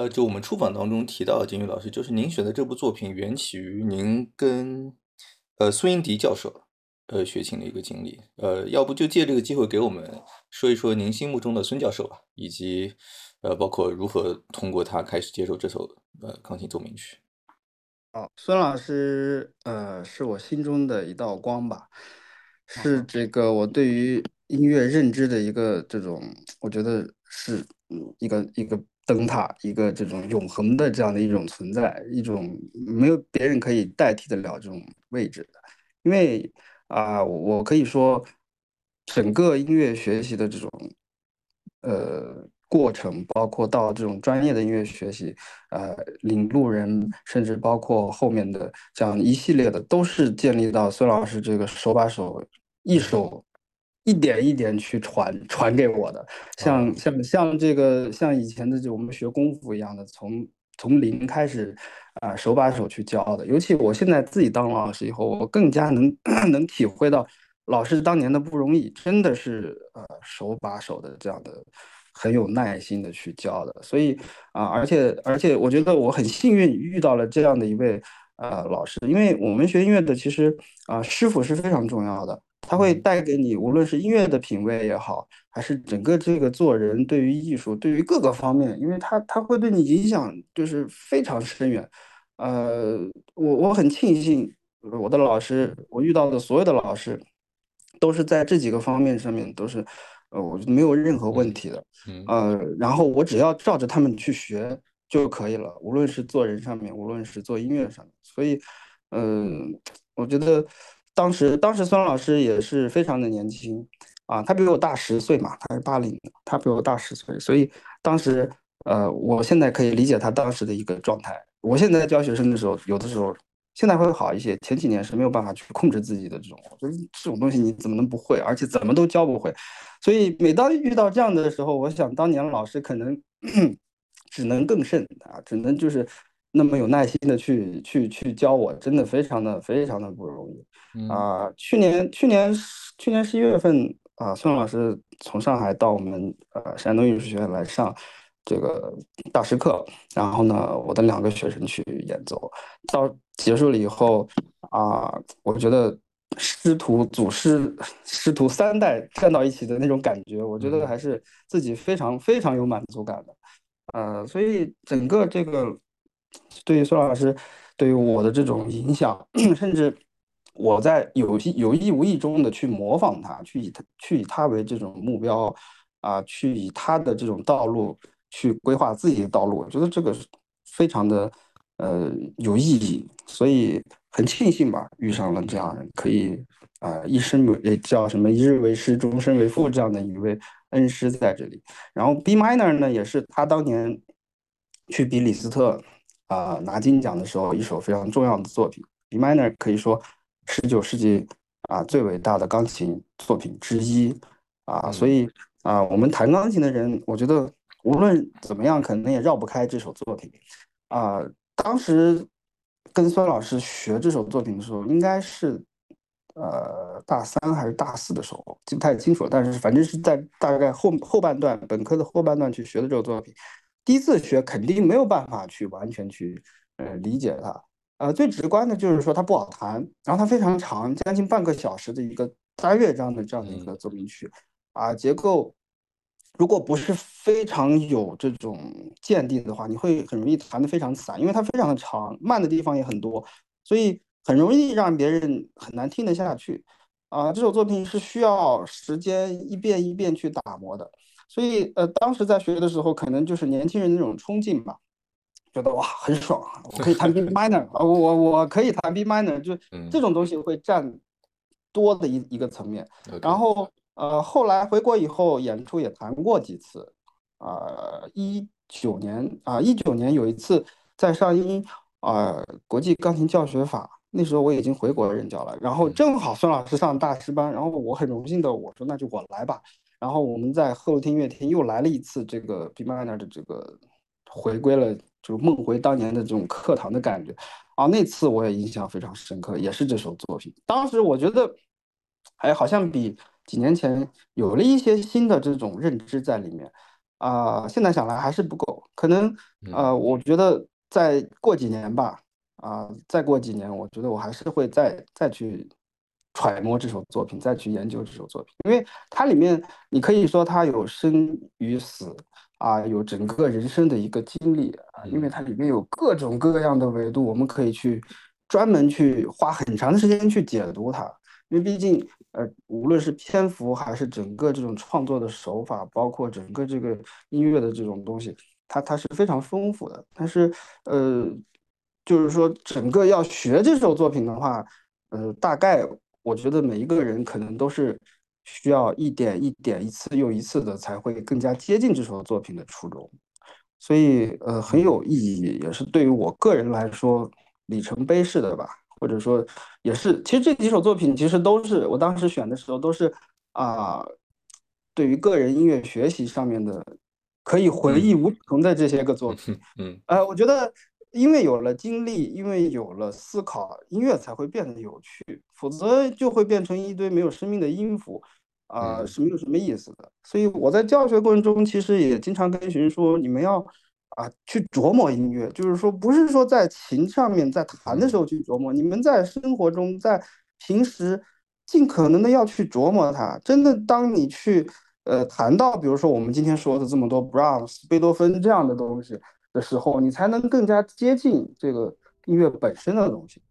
呃，就我们出访当中提到，金宇老师，就是您选的这部作品缘起于您跟呃孙英迪教授呃学琴的一个经历。呃，要不就借这个机会给我们说一说您心目中的孙教授吧，以及呃包括如何通过他开始接受这首呃钢琴奏鸣曲。哦，孙老师，呃，是我心中的一道光吧，是这个我对于音乐认知的一个这种，我觉得是嗯一个一个。灯塔一个这种永恒的这样的一种存在，一种没有别人可以代替得了这种位置的。因为啊，我可以说，整个音乐学习的这种呃过程，包括到这种专业的音乐学习，呃，领路人，甚至包括后面的这样一系列的，都是建立到孙老师这个手把手一手。一点一点去传传给我的，像像像这个像以前的就我们学功夫一样的，从从零开始啊手把手去教的。尤其我现在自己当老师以后，我更加能 能体会到老师当年的不容易，真的是呃手把手的这样的。很有耐心的去教的，所以啊，而且而且，我觉得我很幸运遇到了这样的一位呃老师，因为我们学音乐的，其实啊，师傅是非常重要的，他会带给你，无论是音乐的品味也好，还是整个这个做人对于艺术，对于各个方面，因为他他会对你影响就是非常深远。呃，我我很庆幸我的老师，我遇到的所有的老师，都是在这几个方面上面都是。呃，我觉得没有任何问题的，呃，然后我只要照着他们去学就可以了，无论是做人上面，无论是做音乐上面，所以，嗯，我觉得当时当时孙老师也是非常的年轻啊，他比我大十岁嘛，他是八零，他比我大十岁，所以当时，呃，我现在可以理解他当时的一个状态。我现在教学生的时候，有的时候。现在会好一些，前几年是没有办法去控制自己的这种，就是这种东西你怎么能不会，而且怎么都教不会。所以每当遇到这样的时候，我想当年老师可能 只能更甚啊，只能就是那么有耐心的去去去教我，真的非常的非常的不容易啊。去年去年去年十一月份啊，孙老师从上海到我们呃山东艺术学院来上。这个大师课，然后呢，我的两个学生去演奏，到结束了以后啊，我觉得师徒祖师师徒三代站到一起的那种感觉，我觉得还是自己非常非常有满足感的，呃，所以整个这个对于孙老师对于我的这种影响，甚至我在有意有意无意中的去模仿他，去以他去以他为这种目标啊，去以他的这种道路。去规划自己的道路，我觉得这个是非常的呃有意义，所以很庆幸吧，遇上了这样可以啊一生为叫什么一日为师，终身为父这样的一位恩师在这里。然后 B minor 呢，也是他当年去比李斯特啊拿金奖的时候一首非常重要的作品。B minor 可以说十九世纪啊最伟大的钢琴作品之一啊，所以啊我们弹钢琴的人，我觉得。无论怎么样，可能也绕不开这首作品，啊，当时跟孙老师学这首作品的时候，应该是呃大三还是大四的时候，记不太清楚了。但是反正是在大概后后半段，本科的后半段去学的这首作品，第一次学肯定没有办法去完全去呃理解它。呃，最直观的就是说它不好弹，然后它非常长，将近半个小时的一个大乐章的这样的一个奏鸣曲，啊，结构。如果不是非常有这种见地的话，你会很容易弹得非常散，因为它非常的长，慢的地方也很多，所以很容易让别人很难听得下去。啊，这首作品是需要时间一遍一遍去打磨的，所以呃，当时在学的时候，可能就是年轻人那种冲劲吧，觉得哇很爽，我可以弹 B minor，我我我可以弹 B minor，就这种东西会占多的一一个层面，然后。呃，后来回国以后演出也弹过几次，呃，一九年啊，一九年有一次在上音啊国际钢琴教学法，那时候我已经回国任教了，然后正好孙老师上大师班，然后我很荣幸的我说那就我来吧，然后我们在鹤楼厅乐厅又来了一次这个 B minor 的这个回归了，就梦回当年的这种课堂的感觉，啊，那次我也印象非常深刻，也是这首作品，当时我觉得，哎，好像比。几年前有了一些新的这种认知在里面，啊，现在想来还是不够，可能，呃，我觉得再过几年吧，啊，再过几年，我觉得我还是会再再去揣摩这首作品，再去研究这首作品，因为它里面你可以说它有生与死，啊，有整个人生的一个经历啊，因为它里面有各种各样的维度，我们可以去专门去花很长的时间去解读它，因为毕竟。呃，无论是篇幅还是整个这种创作的手法，包括整个这个音乐的这种东西，它它是非常丰富的。但是，呃，就是说整个要学这首作品的话，呃，大概我觉得每一个人可能都是需要一点一点、一次又一次的，才会更加接近这首作品的初衷。所以，呃，很有意义，也是对于我个人来说里程碑式的吧。或者说也是，其实这几首作品其实都是我当时选的时候都是啊，对于个人音乐学习上面的可以回忆无穷的这些个作品。嗯，呃，我觉得因为有了经历，因为有了思考，音乐才会变得有趣，否则就会变成一堆没有生命的音符，啊，是没有什么意思的。所以我在教学过程中，其实也经常跟学生说，你们要啊去琢磨音乐，就是说不是说在琴上面在弹的时候去琢磨，你们在生活中在平时尽可能的要去琢磨它。真的，当你去。呃，谈到比如说我们今天说的这么多 Brahms、贝多芬这样的东西的时候，你才能更加接近这个音乐本身的东西。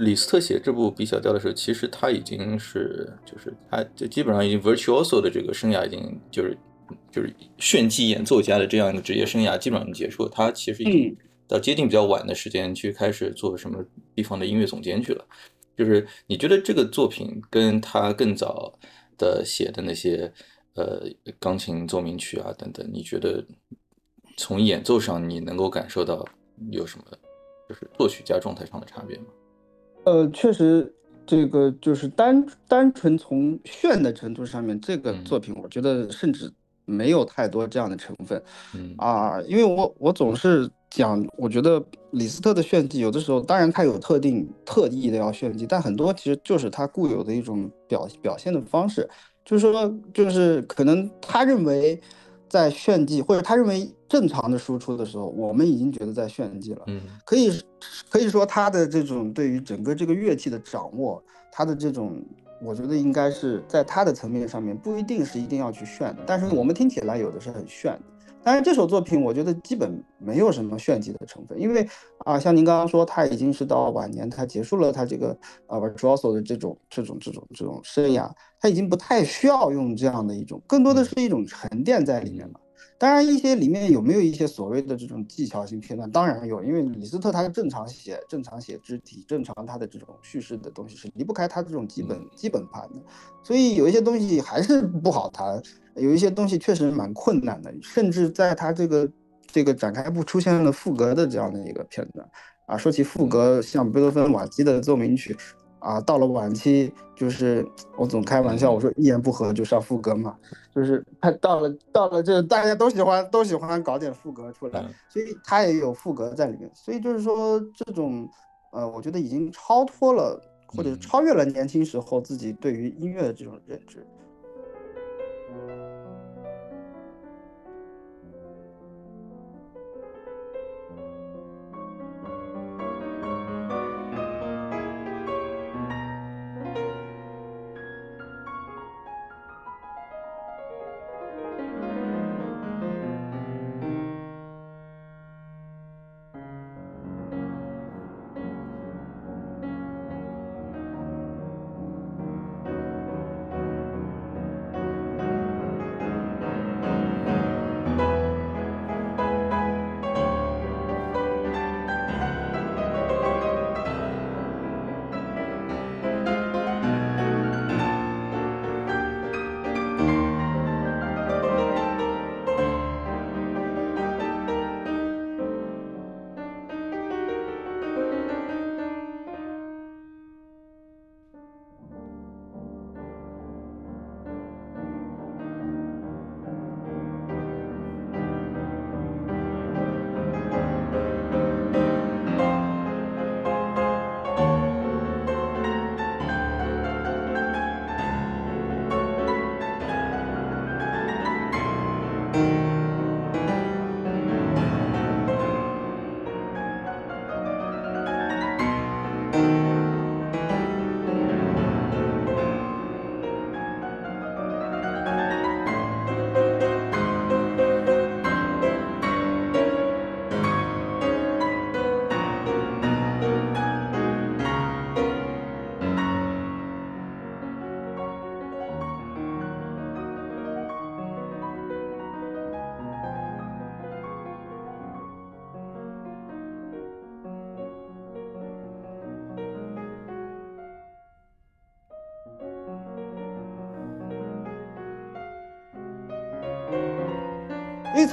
李斯特写这部《比小调》的时候，其实他已经是就是他就基本上已经 virtuoso 的这个生涯已经就是就是炫技演奏家的这样一个职业生涯基本上结束了。他其实已经到接近比较晚的时间去开始做什么地方的音乐总监去了。就是你觉得这个作品跟他更早的写的那些呃钢琴奏鸣曲啊等等，你觉得从演奏上你能够感受到有什么就是作曲家状态上的差别吗？呃，确实，这个就是单单纯从炫的程度上面，这个作品我觉得甚至没有太多这样的成分。嗯啊，因为我我总是讲，我觉得李斯特的炫技有的时候，当然他有特定特意的要炫技，但很多其实就是他固有的一种表表现的方式，就是说，就是可能他认为在炫技，或者他认为正常的输出的时候，我们已经觉得在炫技了。嗯可以可以说他的这种对于整个这个乐器的掌握，他的这种，我觉得应该是在他的层面上面不一定是一定要去炫的，但是我们听起来有的是很炫的。当然这首作品我觉得基本没有什么炫技的成分，因为啊，像您刚刚说，他已经是到晚年，他结束了他这个啊 virtuoso 的这种这种这种这种生涯，他已经不太需要用这样的一种，更多的是一种沉淀在里面了。当然，一些里面有没有一些所谓的这种技巧性片段？当然有，因为李斯特他正常写、正常写肢体、正常他的这种叙事的东西是离不开他这种基本基本盘的，所以有一些东西还是不好谈，有一些东西确实蛮困难的，甚至在他这个这个展开部出现了赋格的这样的一个片段啊。说起赋格，像贝多芬瓦基的奏鸣曲。啊，到了晚期，就是我总开玩笑，我说一言不合就上副歌嘛，就是他到了到了这大家都喜欢都喜欢搞点副歌出来，所以他也有副歌在里面，所以就是说这种呃，我觉得已经超脱了或者超越了年轻时候自己对于音乐的这种认知。因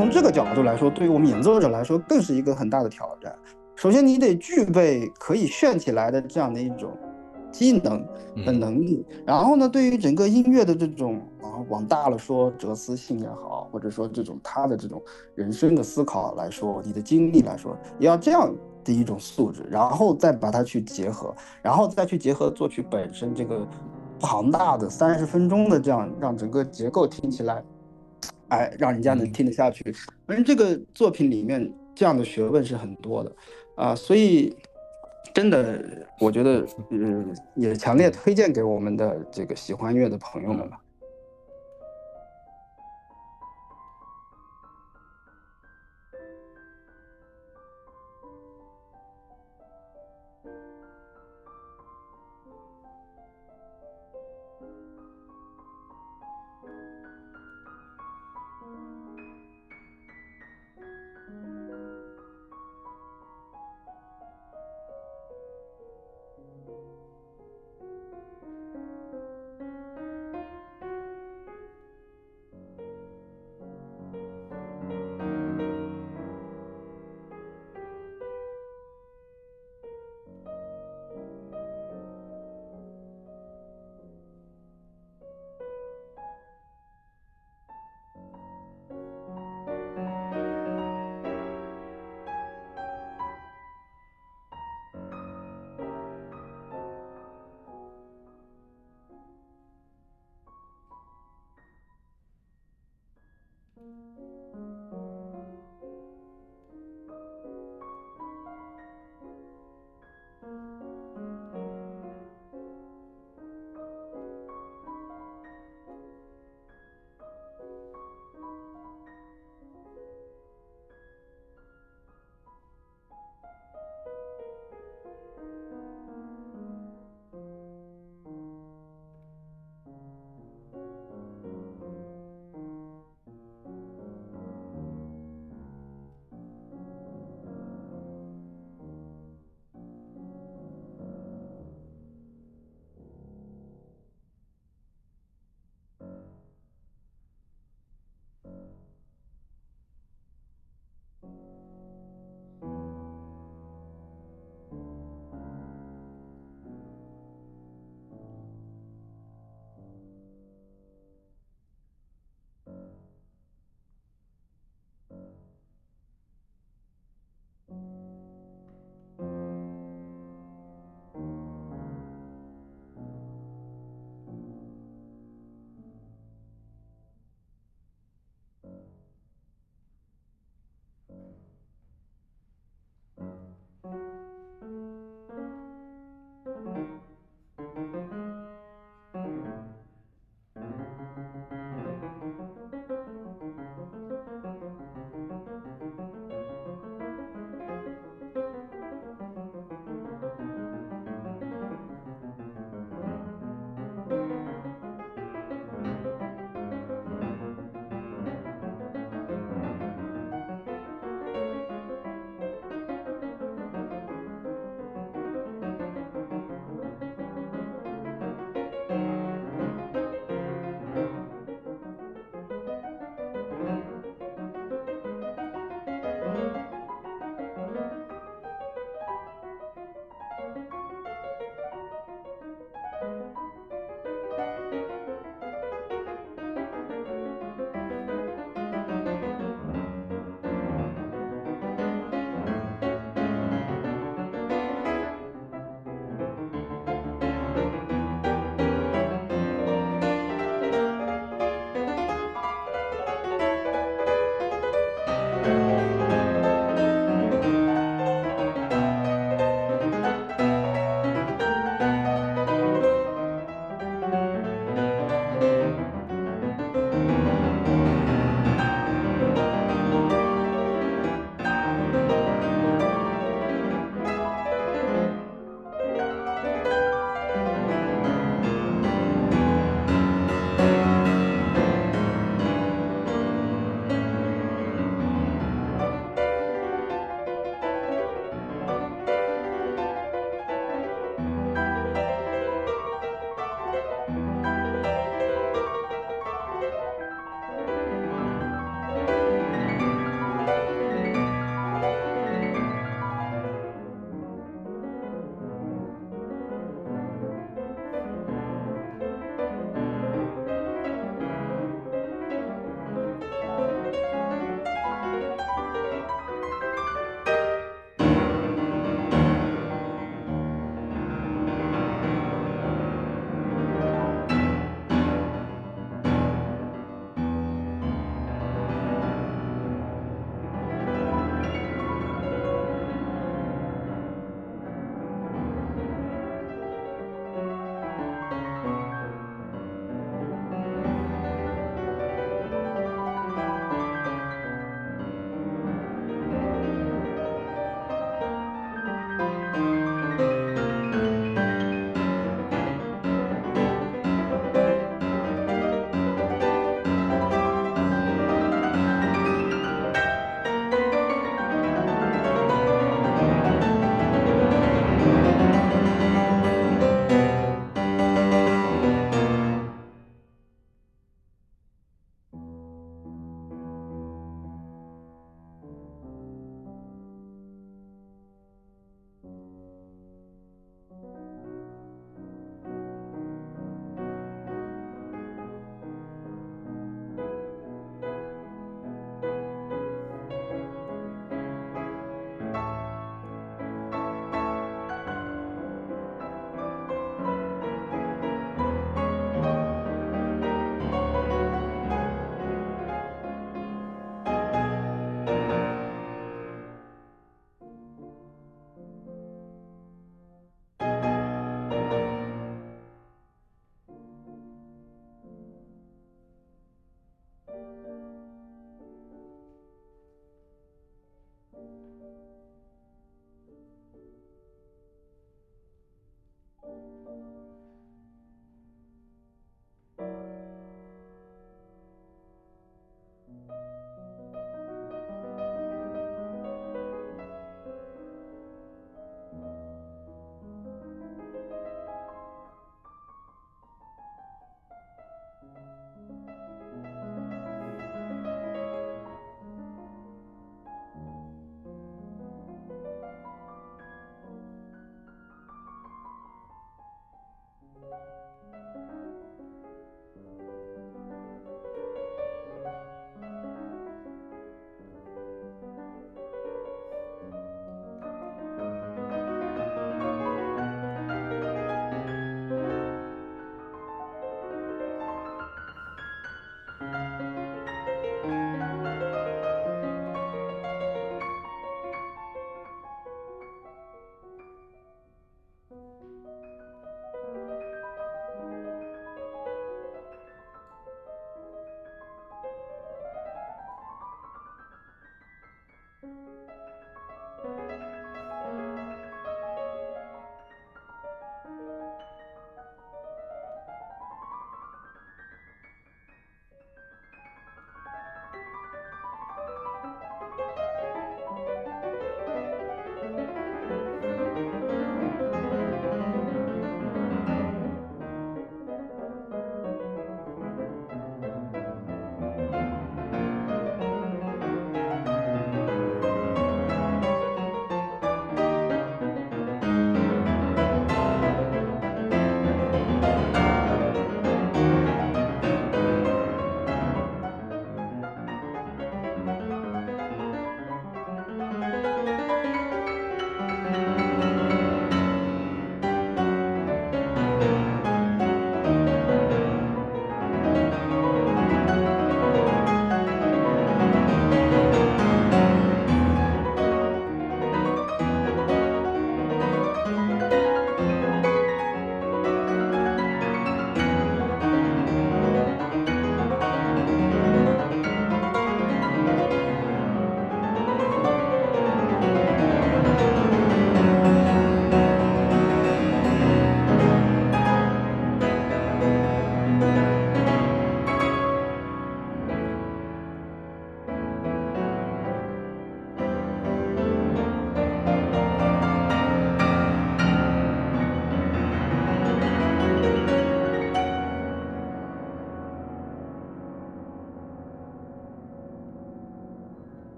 从这个角度来说，对于我们演奏者来说，更是一个很大的挑战。首先，你得具备可以炫起来的这样的一种技能的能力。然后呢，对于整个音乐的这种啊，往大了说哲思性也好，或者说这种他的这种人生的思考来说，你的经历来说，也要这样的一种素质，然后再把它去结合，然后再去结合作曲本身这个庞大的三十分钟的这样让整个结构听起来。哎，让人家能听得下去。反正这个作品里面这样的学问是很多的，啊，所以真的，我觉得，嗯，也强烈推荐给我们的这个喜欢乐的朋友们吧。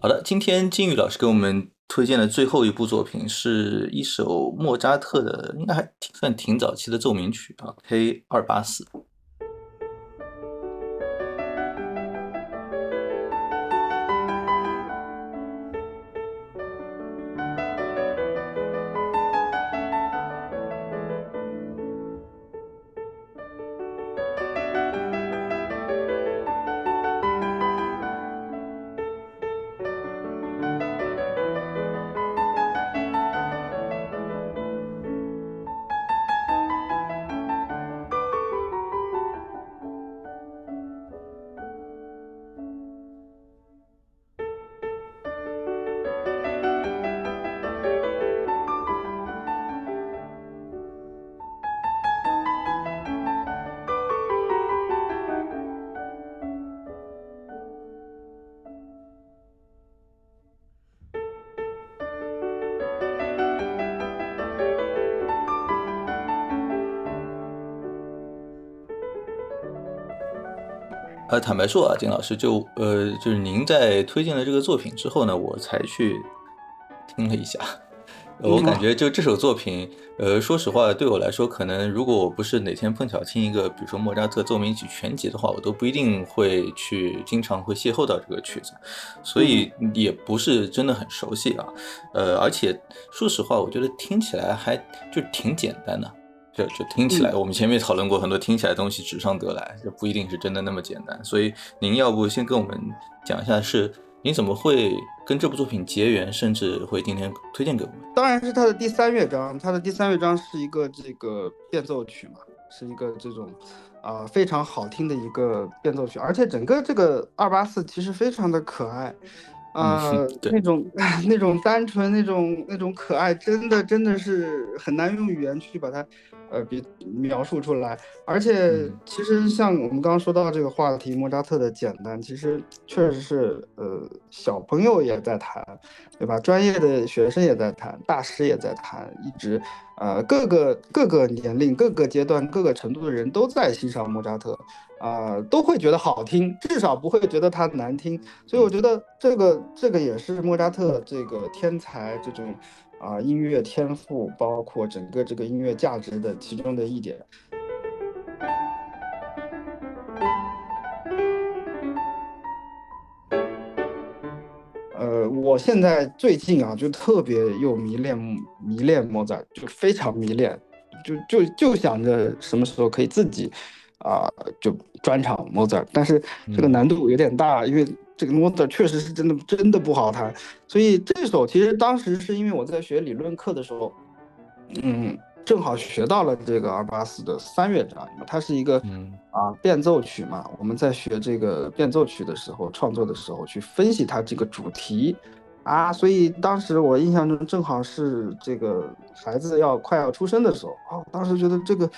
好的，今天金宇老师给我们推荐的最后一部作品是一首莫扎特的，应该还算挺早期的奏鸣曲啊，K 二八四。呃，坦白说啊，金老师就呃，就是您在推荐了这个作品之后呢，我才去听了一下。我感觉就这首作品，呃，说实话，对我来说，可能如果我不是哪天碰巧听一个，比如说莫扎特奏鸣曲全集的话，我都不一定会去经常会邂逅到这个曲子，所以也不是真的很熟悉啊。呃，而且说实话，我觉得听起来还就挺简单的。就就听起来，我们前面讨论过很多，听起来东西纸上得来，就不一定是真的那么简单。所以您要不先跟我们讲一下，是您怎么会跟这部作品结缘，甚至会今天推荐给我们？当然是它的第三乐章，它的第三乐章是一个这个变奏曲嘛，是一个这种啊非常好听的一个变奏曲，而且整个这个二八四其实非常的可爱。呃，那种那种单纯，那种那种可爱，真的真的是很难用语言去把它，呃，比描述出来。而且，其实像我们刚刚说到这个话题，莫扎特的简单，其实确实是，呃，小朋友也在弹，对吧？专业的学生也在弹，大师也在弹，一直，呃，各个各个年龄、各个阶段、各个程度的人都在欣赏莫扎特。啊，都会觉得好听，至少不会觉得它难听。所以我觉得这个这个也是莫扎特这个天才这种啊音乐天赋，包括整个这个音乐价值的其中的一点。呃，我现在最近啊，就特别又迷恋迷恋莫扎，就非常迷恋，就就就想着什么时候可以自己。啊，就专场莫扎特，但是这个难度有点大，因为这个莫扎特确实是真的真的不好弹，所以这首其实当时是因为我在学理论课的时候，嗯，正好学到了这个二八四的三乐章，它是一个啊变奏曲嘛，我们在学这个变奏曲的时候，创作的时候去分析它这个主题啊，所以当时我印象中正好是这个孩子要快要出生的时候啊，当时觉得这个。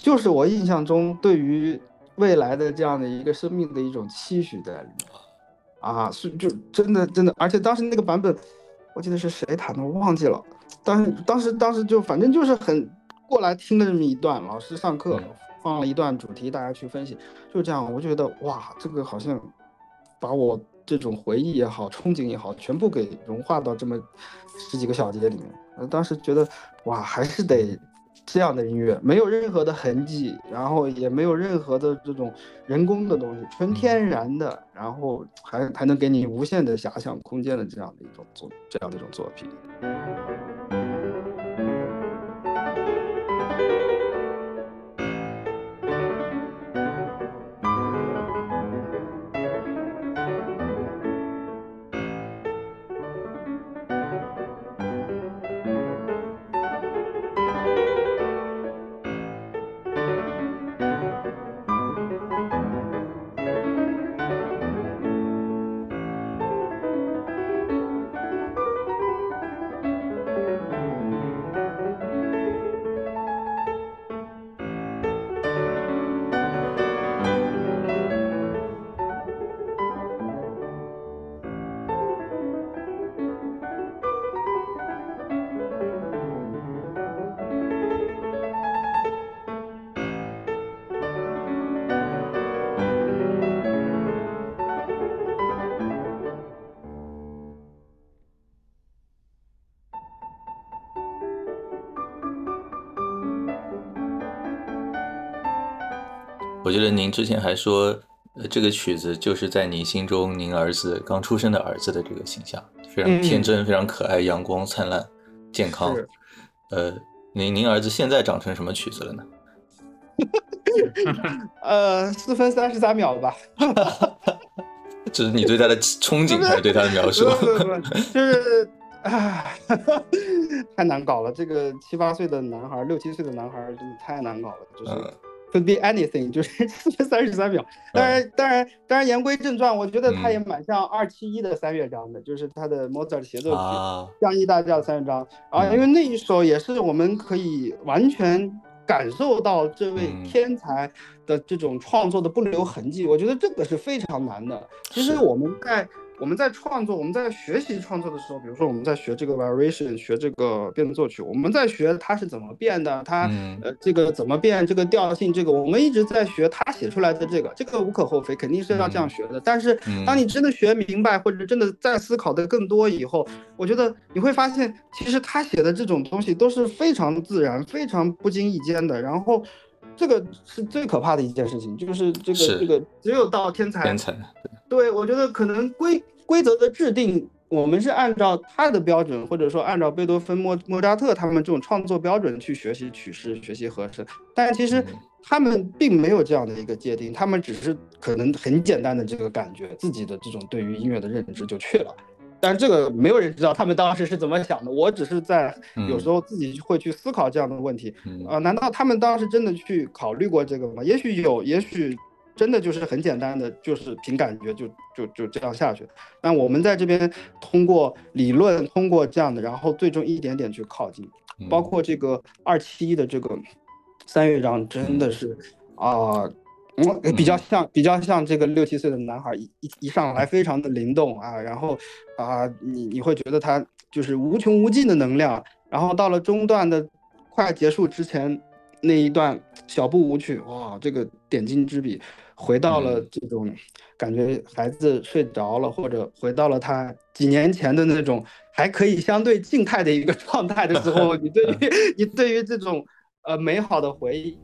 就是我印象中对于未来的这样的一个生命的一种期许在里面啊，是就真的真的，而且当时那个版本，我记得是谁弹的，我忘记了。当时当时当时就反正就是很过来听的这么一段，老师上课放了一段主题，大家去分析，就这样，我觉得哇，这个好像把我这种回忆也好，憧憬也好，全部给融化到这么十几个小节里面。呃，当时觉得哇，还是得。这样的音乐没有任何的痕迹，然后也没有任何的这种人工的东西，纯天然的，然后还还能给你无限的遐想空间的这样的一种作这样的一种作品。觉得您之前还说，呃，这个曲子就是在您心中您儿子刚出生的儿子的这个形象，非常天真、非常可爱、阳光灿烂、健康。呃，您您儿子现在长成什么曲子了呢？呃，四分三十三秒吧。这是你对他的憧憬还是对他的描述？不不不，就是唉，太难搞了。这个七八岁的男孩，六七岁的男孩，真的太难搞了。就是 could be anything，就是三十三秒。当然，当然，当然，言归正传，我觉得它也蛮像二七一的三乐章的，就是他的 Mozart 协奏曲《降 E 大调三乐章》啊，因为那一首也是我们可以完全。感受到这位天才的这种创作的不留痕迹，我觉得这个是非常难的。其实我们在我们在创作，我们在学习创作的时候，比如说我们在学这个 variation，学这个变奏曲，我们在学它是怎么变的，它呃这个怎么变，这个调性，这个我们一直在学他写出来的这个，这个无可厚非，肯定是要这样学的。但是当你真的学明白，或者真的在思考的更多以后，我觉得你会发现，其实他写的这种东西都是非常自然、非常不经意间的。然后这个是最可怕的一件事情，就是这个这个只有到天才。天才。对，我觉得可能规规则的制定，我们是按照他的标准，或者说按照贝多芬、莫莫扎特他们这种创作标准去学习曲式、学习和声，但其实他们并没有这样的一个界定，他们只是可能很简单的这个感觉，自己的这种对于音乐的认知就去了。但这个没有人知道他们当时是怎么想的，我只是在有时候自己会去思考这样的问题啊，难道他们当时真的去考虑过这个吗？也许有，也许。真的就是很简单的，就是凭感觉就就就这样下去。但我们在这边通过理论，通过这样的，然后最终一点点去靠近。包括这个二七的这个三乐章，真的是啊，比较像比较像这个六七岁的男孩，一一一上来非常的灵动啊，然后啊，你你会觉得他就是无穷无尽的能量。然后到了中段的快结束之前那一段小步舞曲，哇，这个点睛之笔。回到了这种感觉，孩子睡着了，或者回到了他几年前的那种还可以相对静态的一个 状态的时候，你对于你对于这种呃美好的回忆。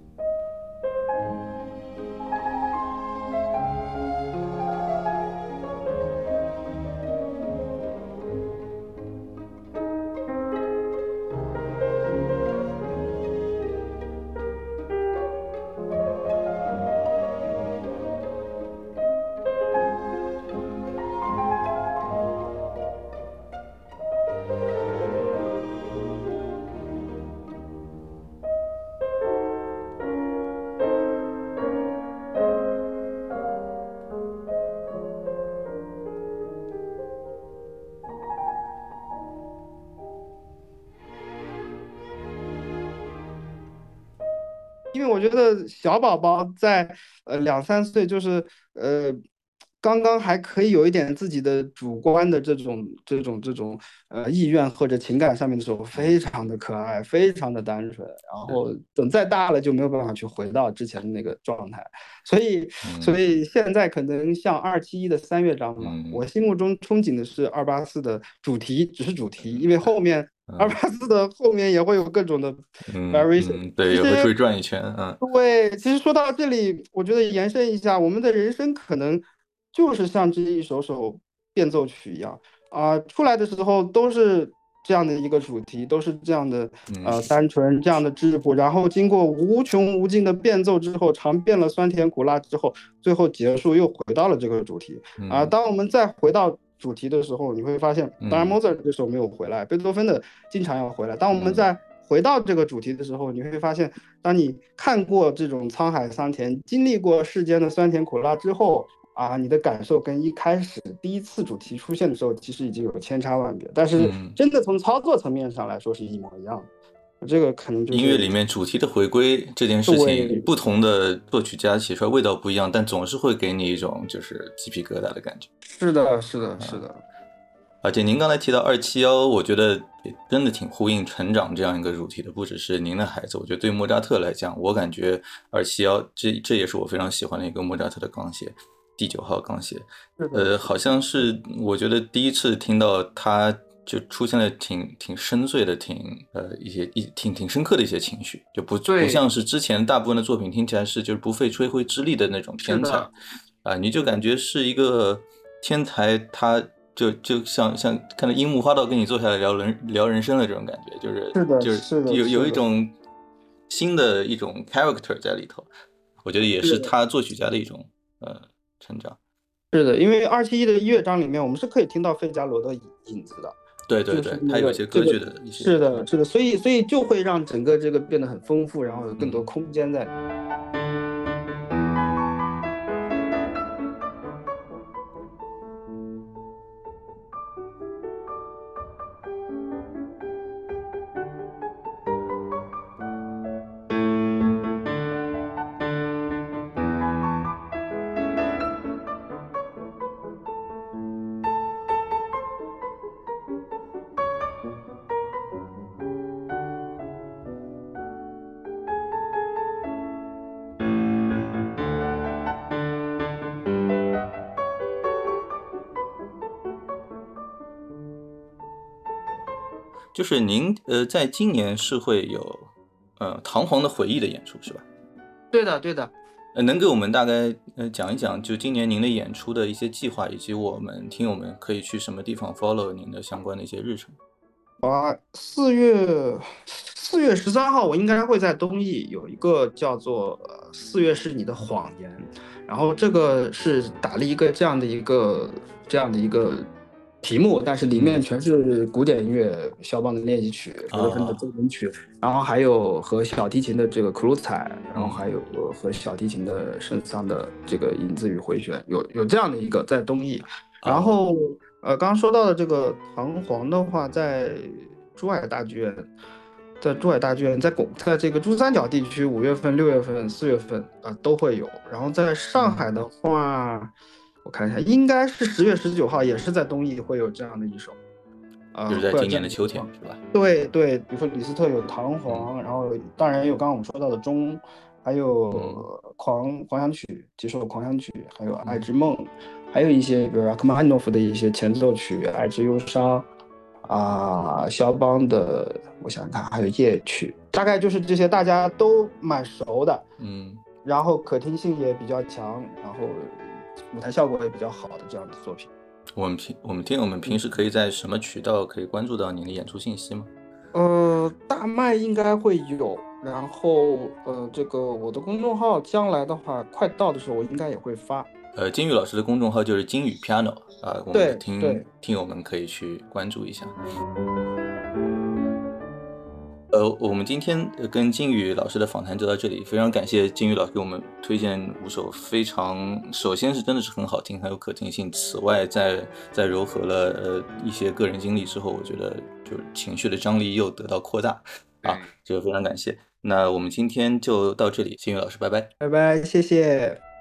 我觉得小宝宝在呃两三岁，就是呃刚刚还可以有一点自己的主观的这种这种这种呃意愿或者情感上面的时候，非常的可爱，非常的单纯。然后等再大了，就没有办法去回到之前的那个状态。所以所以现在可能像二七一的三乐章嘛，我心目中憧憬的是二八四的主题，只是主题，因为后面。二八四的后面也会有各种的 variation，对，也会出去转一圈，嗯，对。其实说到这里，我觉得延伸一下，我们的人生可能就是像这一首首变奏曲一样啊，出来的时候都是这样的一个主题，都是这样的呃单纯这样的质朴，然后经过无穷无尽的变奏之后，尝遍了酸甜苦辣之后，最后结束又回到了这个主题啊。当我们再回到。主题的时候，你会发现，当然莫扎特这时候没有回来，贝多芬的经常要回来。当我们在回到这个主题的时候，你会发现，当你看过这种沧海桑田，经历过世间的酸甜苦辣之后，啊，你的感受跟一开始第一次主题出现的时候，其实已经有千差万别。但是真的从操作层面上来说，是一模一样的。这个可能就音乐里面主题的回归这件事情，不同的作曲家写出来味道不一样，但总是会给你一种就是鸡皮疙瘩的感觉。是的，是的，是的。而且您刚才提到二七幺，我觉得也真的挺呼应成长这样一个主题的，不只是您的孩子，我觉得对莫扎特来讲，我感觉二七幺这这也是我非常喜欢的一个莫扎特的钢协，第九号钢协。呃，好像是我觉得第一次听到他。就出现了挺挺深邃的、挺呃一些一挺挺深刻的一些情绪，就不不像是之前大部分的作品听起来是就是不费吹灰之力的那种天才的啊，你就感觉是一个天才，他就就像像看到樱木花道跟你坐下来聊人聊人生的这种感觉，就是是的就是有有一种新的一种 character 在里头，我觉得也是他作曲家的一种呃成长。是的，因为二七一的乐章里面，我们是可以听到费加罗的影子的。对对对，就是那他有一些歌剧的一些是的，是的，所以所以就会让整个这个变得很丰富，然后有更多嗯空间在。就是您呃，在今年是会有呃《堂皇的回忆》的演出是吧？对的，对的。呃，能给我们大概呃讲一讲，就今年您的演出的一些计划，以及我们听友们可以去什么地方 follow 您的相关的一些日程。啊，四月四月十三号，我应该会在东艺有一个叫做呃“四月是你的谎言”，然后这个是打了一个这样的一个这样的一个题目，但是里面全是古典音乐，肖邦的练习曲、贝多芬的奏鸣曲，然后还有和小提琴的这个克鲁采，然后还有和小提琴的圣桑的这个影子与回旋，有有这样的一个在东艺。然后，呃，刚刚说到的这个唐璜的话，在珠海大剧院，在珠海大剧院，在广，在这个珠三角地区，五月份、六月份、四月份啊、呃都会有。然后在上海的话，我看一下，应该是十月十九号，也是在东艺会有这样的一首，啊、就是在今年的秋天是吧？对对，比如说李斯特有唐璜，然后当然也有刚刚我们说到的钟，还有狂狂想曲几首狂想曲，还有爱之梦，还有一些比如拉赫玛尼诺夫的一些前奏曲，爱之忧伤啊，肖邦的我想想看，还有夜曲，大概就是这些大家都蛮熟的，嗯，然后可听性也比较强，然后舞台效果也比较好的这样的作品。我们平我们听友们平时可以在什么渠道可以关注到您的演出信息吗？呃，大麦应该会有，然后呃，这个我的公众号将来的话，快到的时候我应该也会发。呃，金宇老师的公众号就是金宇 Piano 啊，我们听听友们可以去关注一下。呃，我们今天呃跟金宇老师的访谈就到这里，非常感谢金宇老师给我们推荐五首非常，首先是真的是很好听，很有可听性。此外，在在糅合了呃一些个人经历之后，我觉得就是情绪的张力又得到扩大啊对，这个非常感谢。那我们今天就到这里，金宇老师，拜拜。拜拜，谢谢。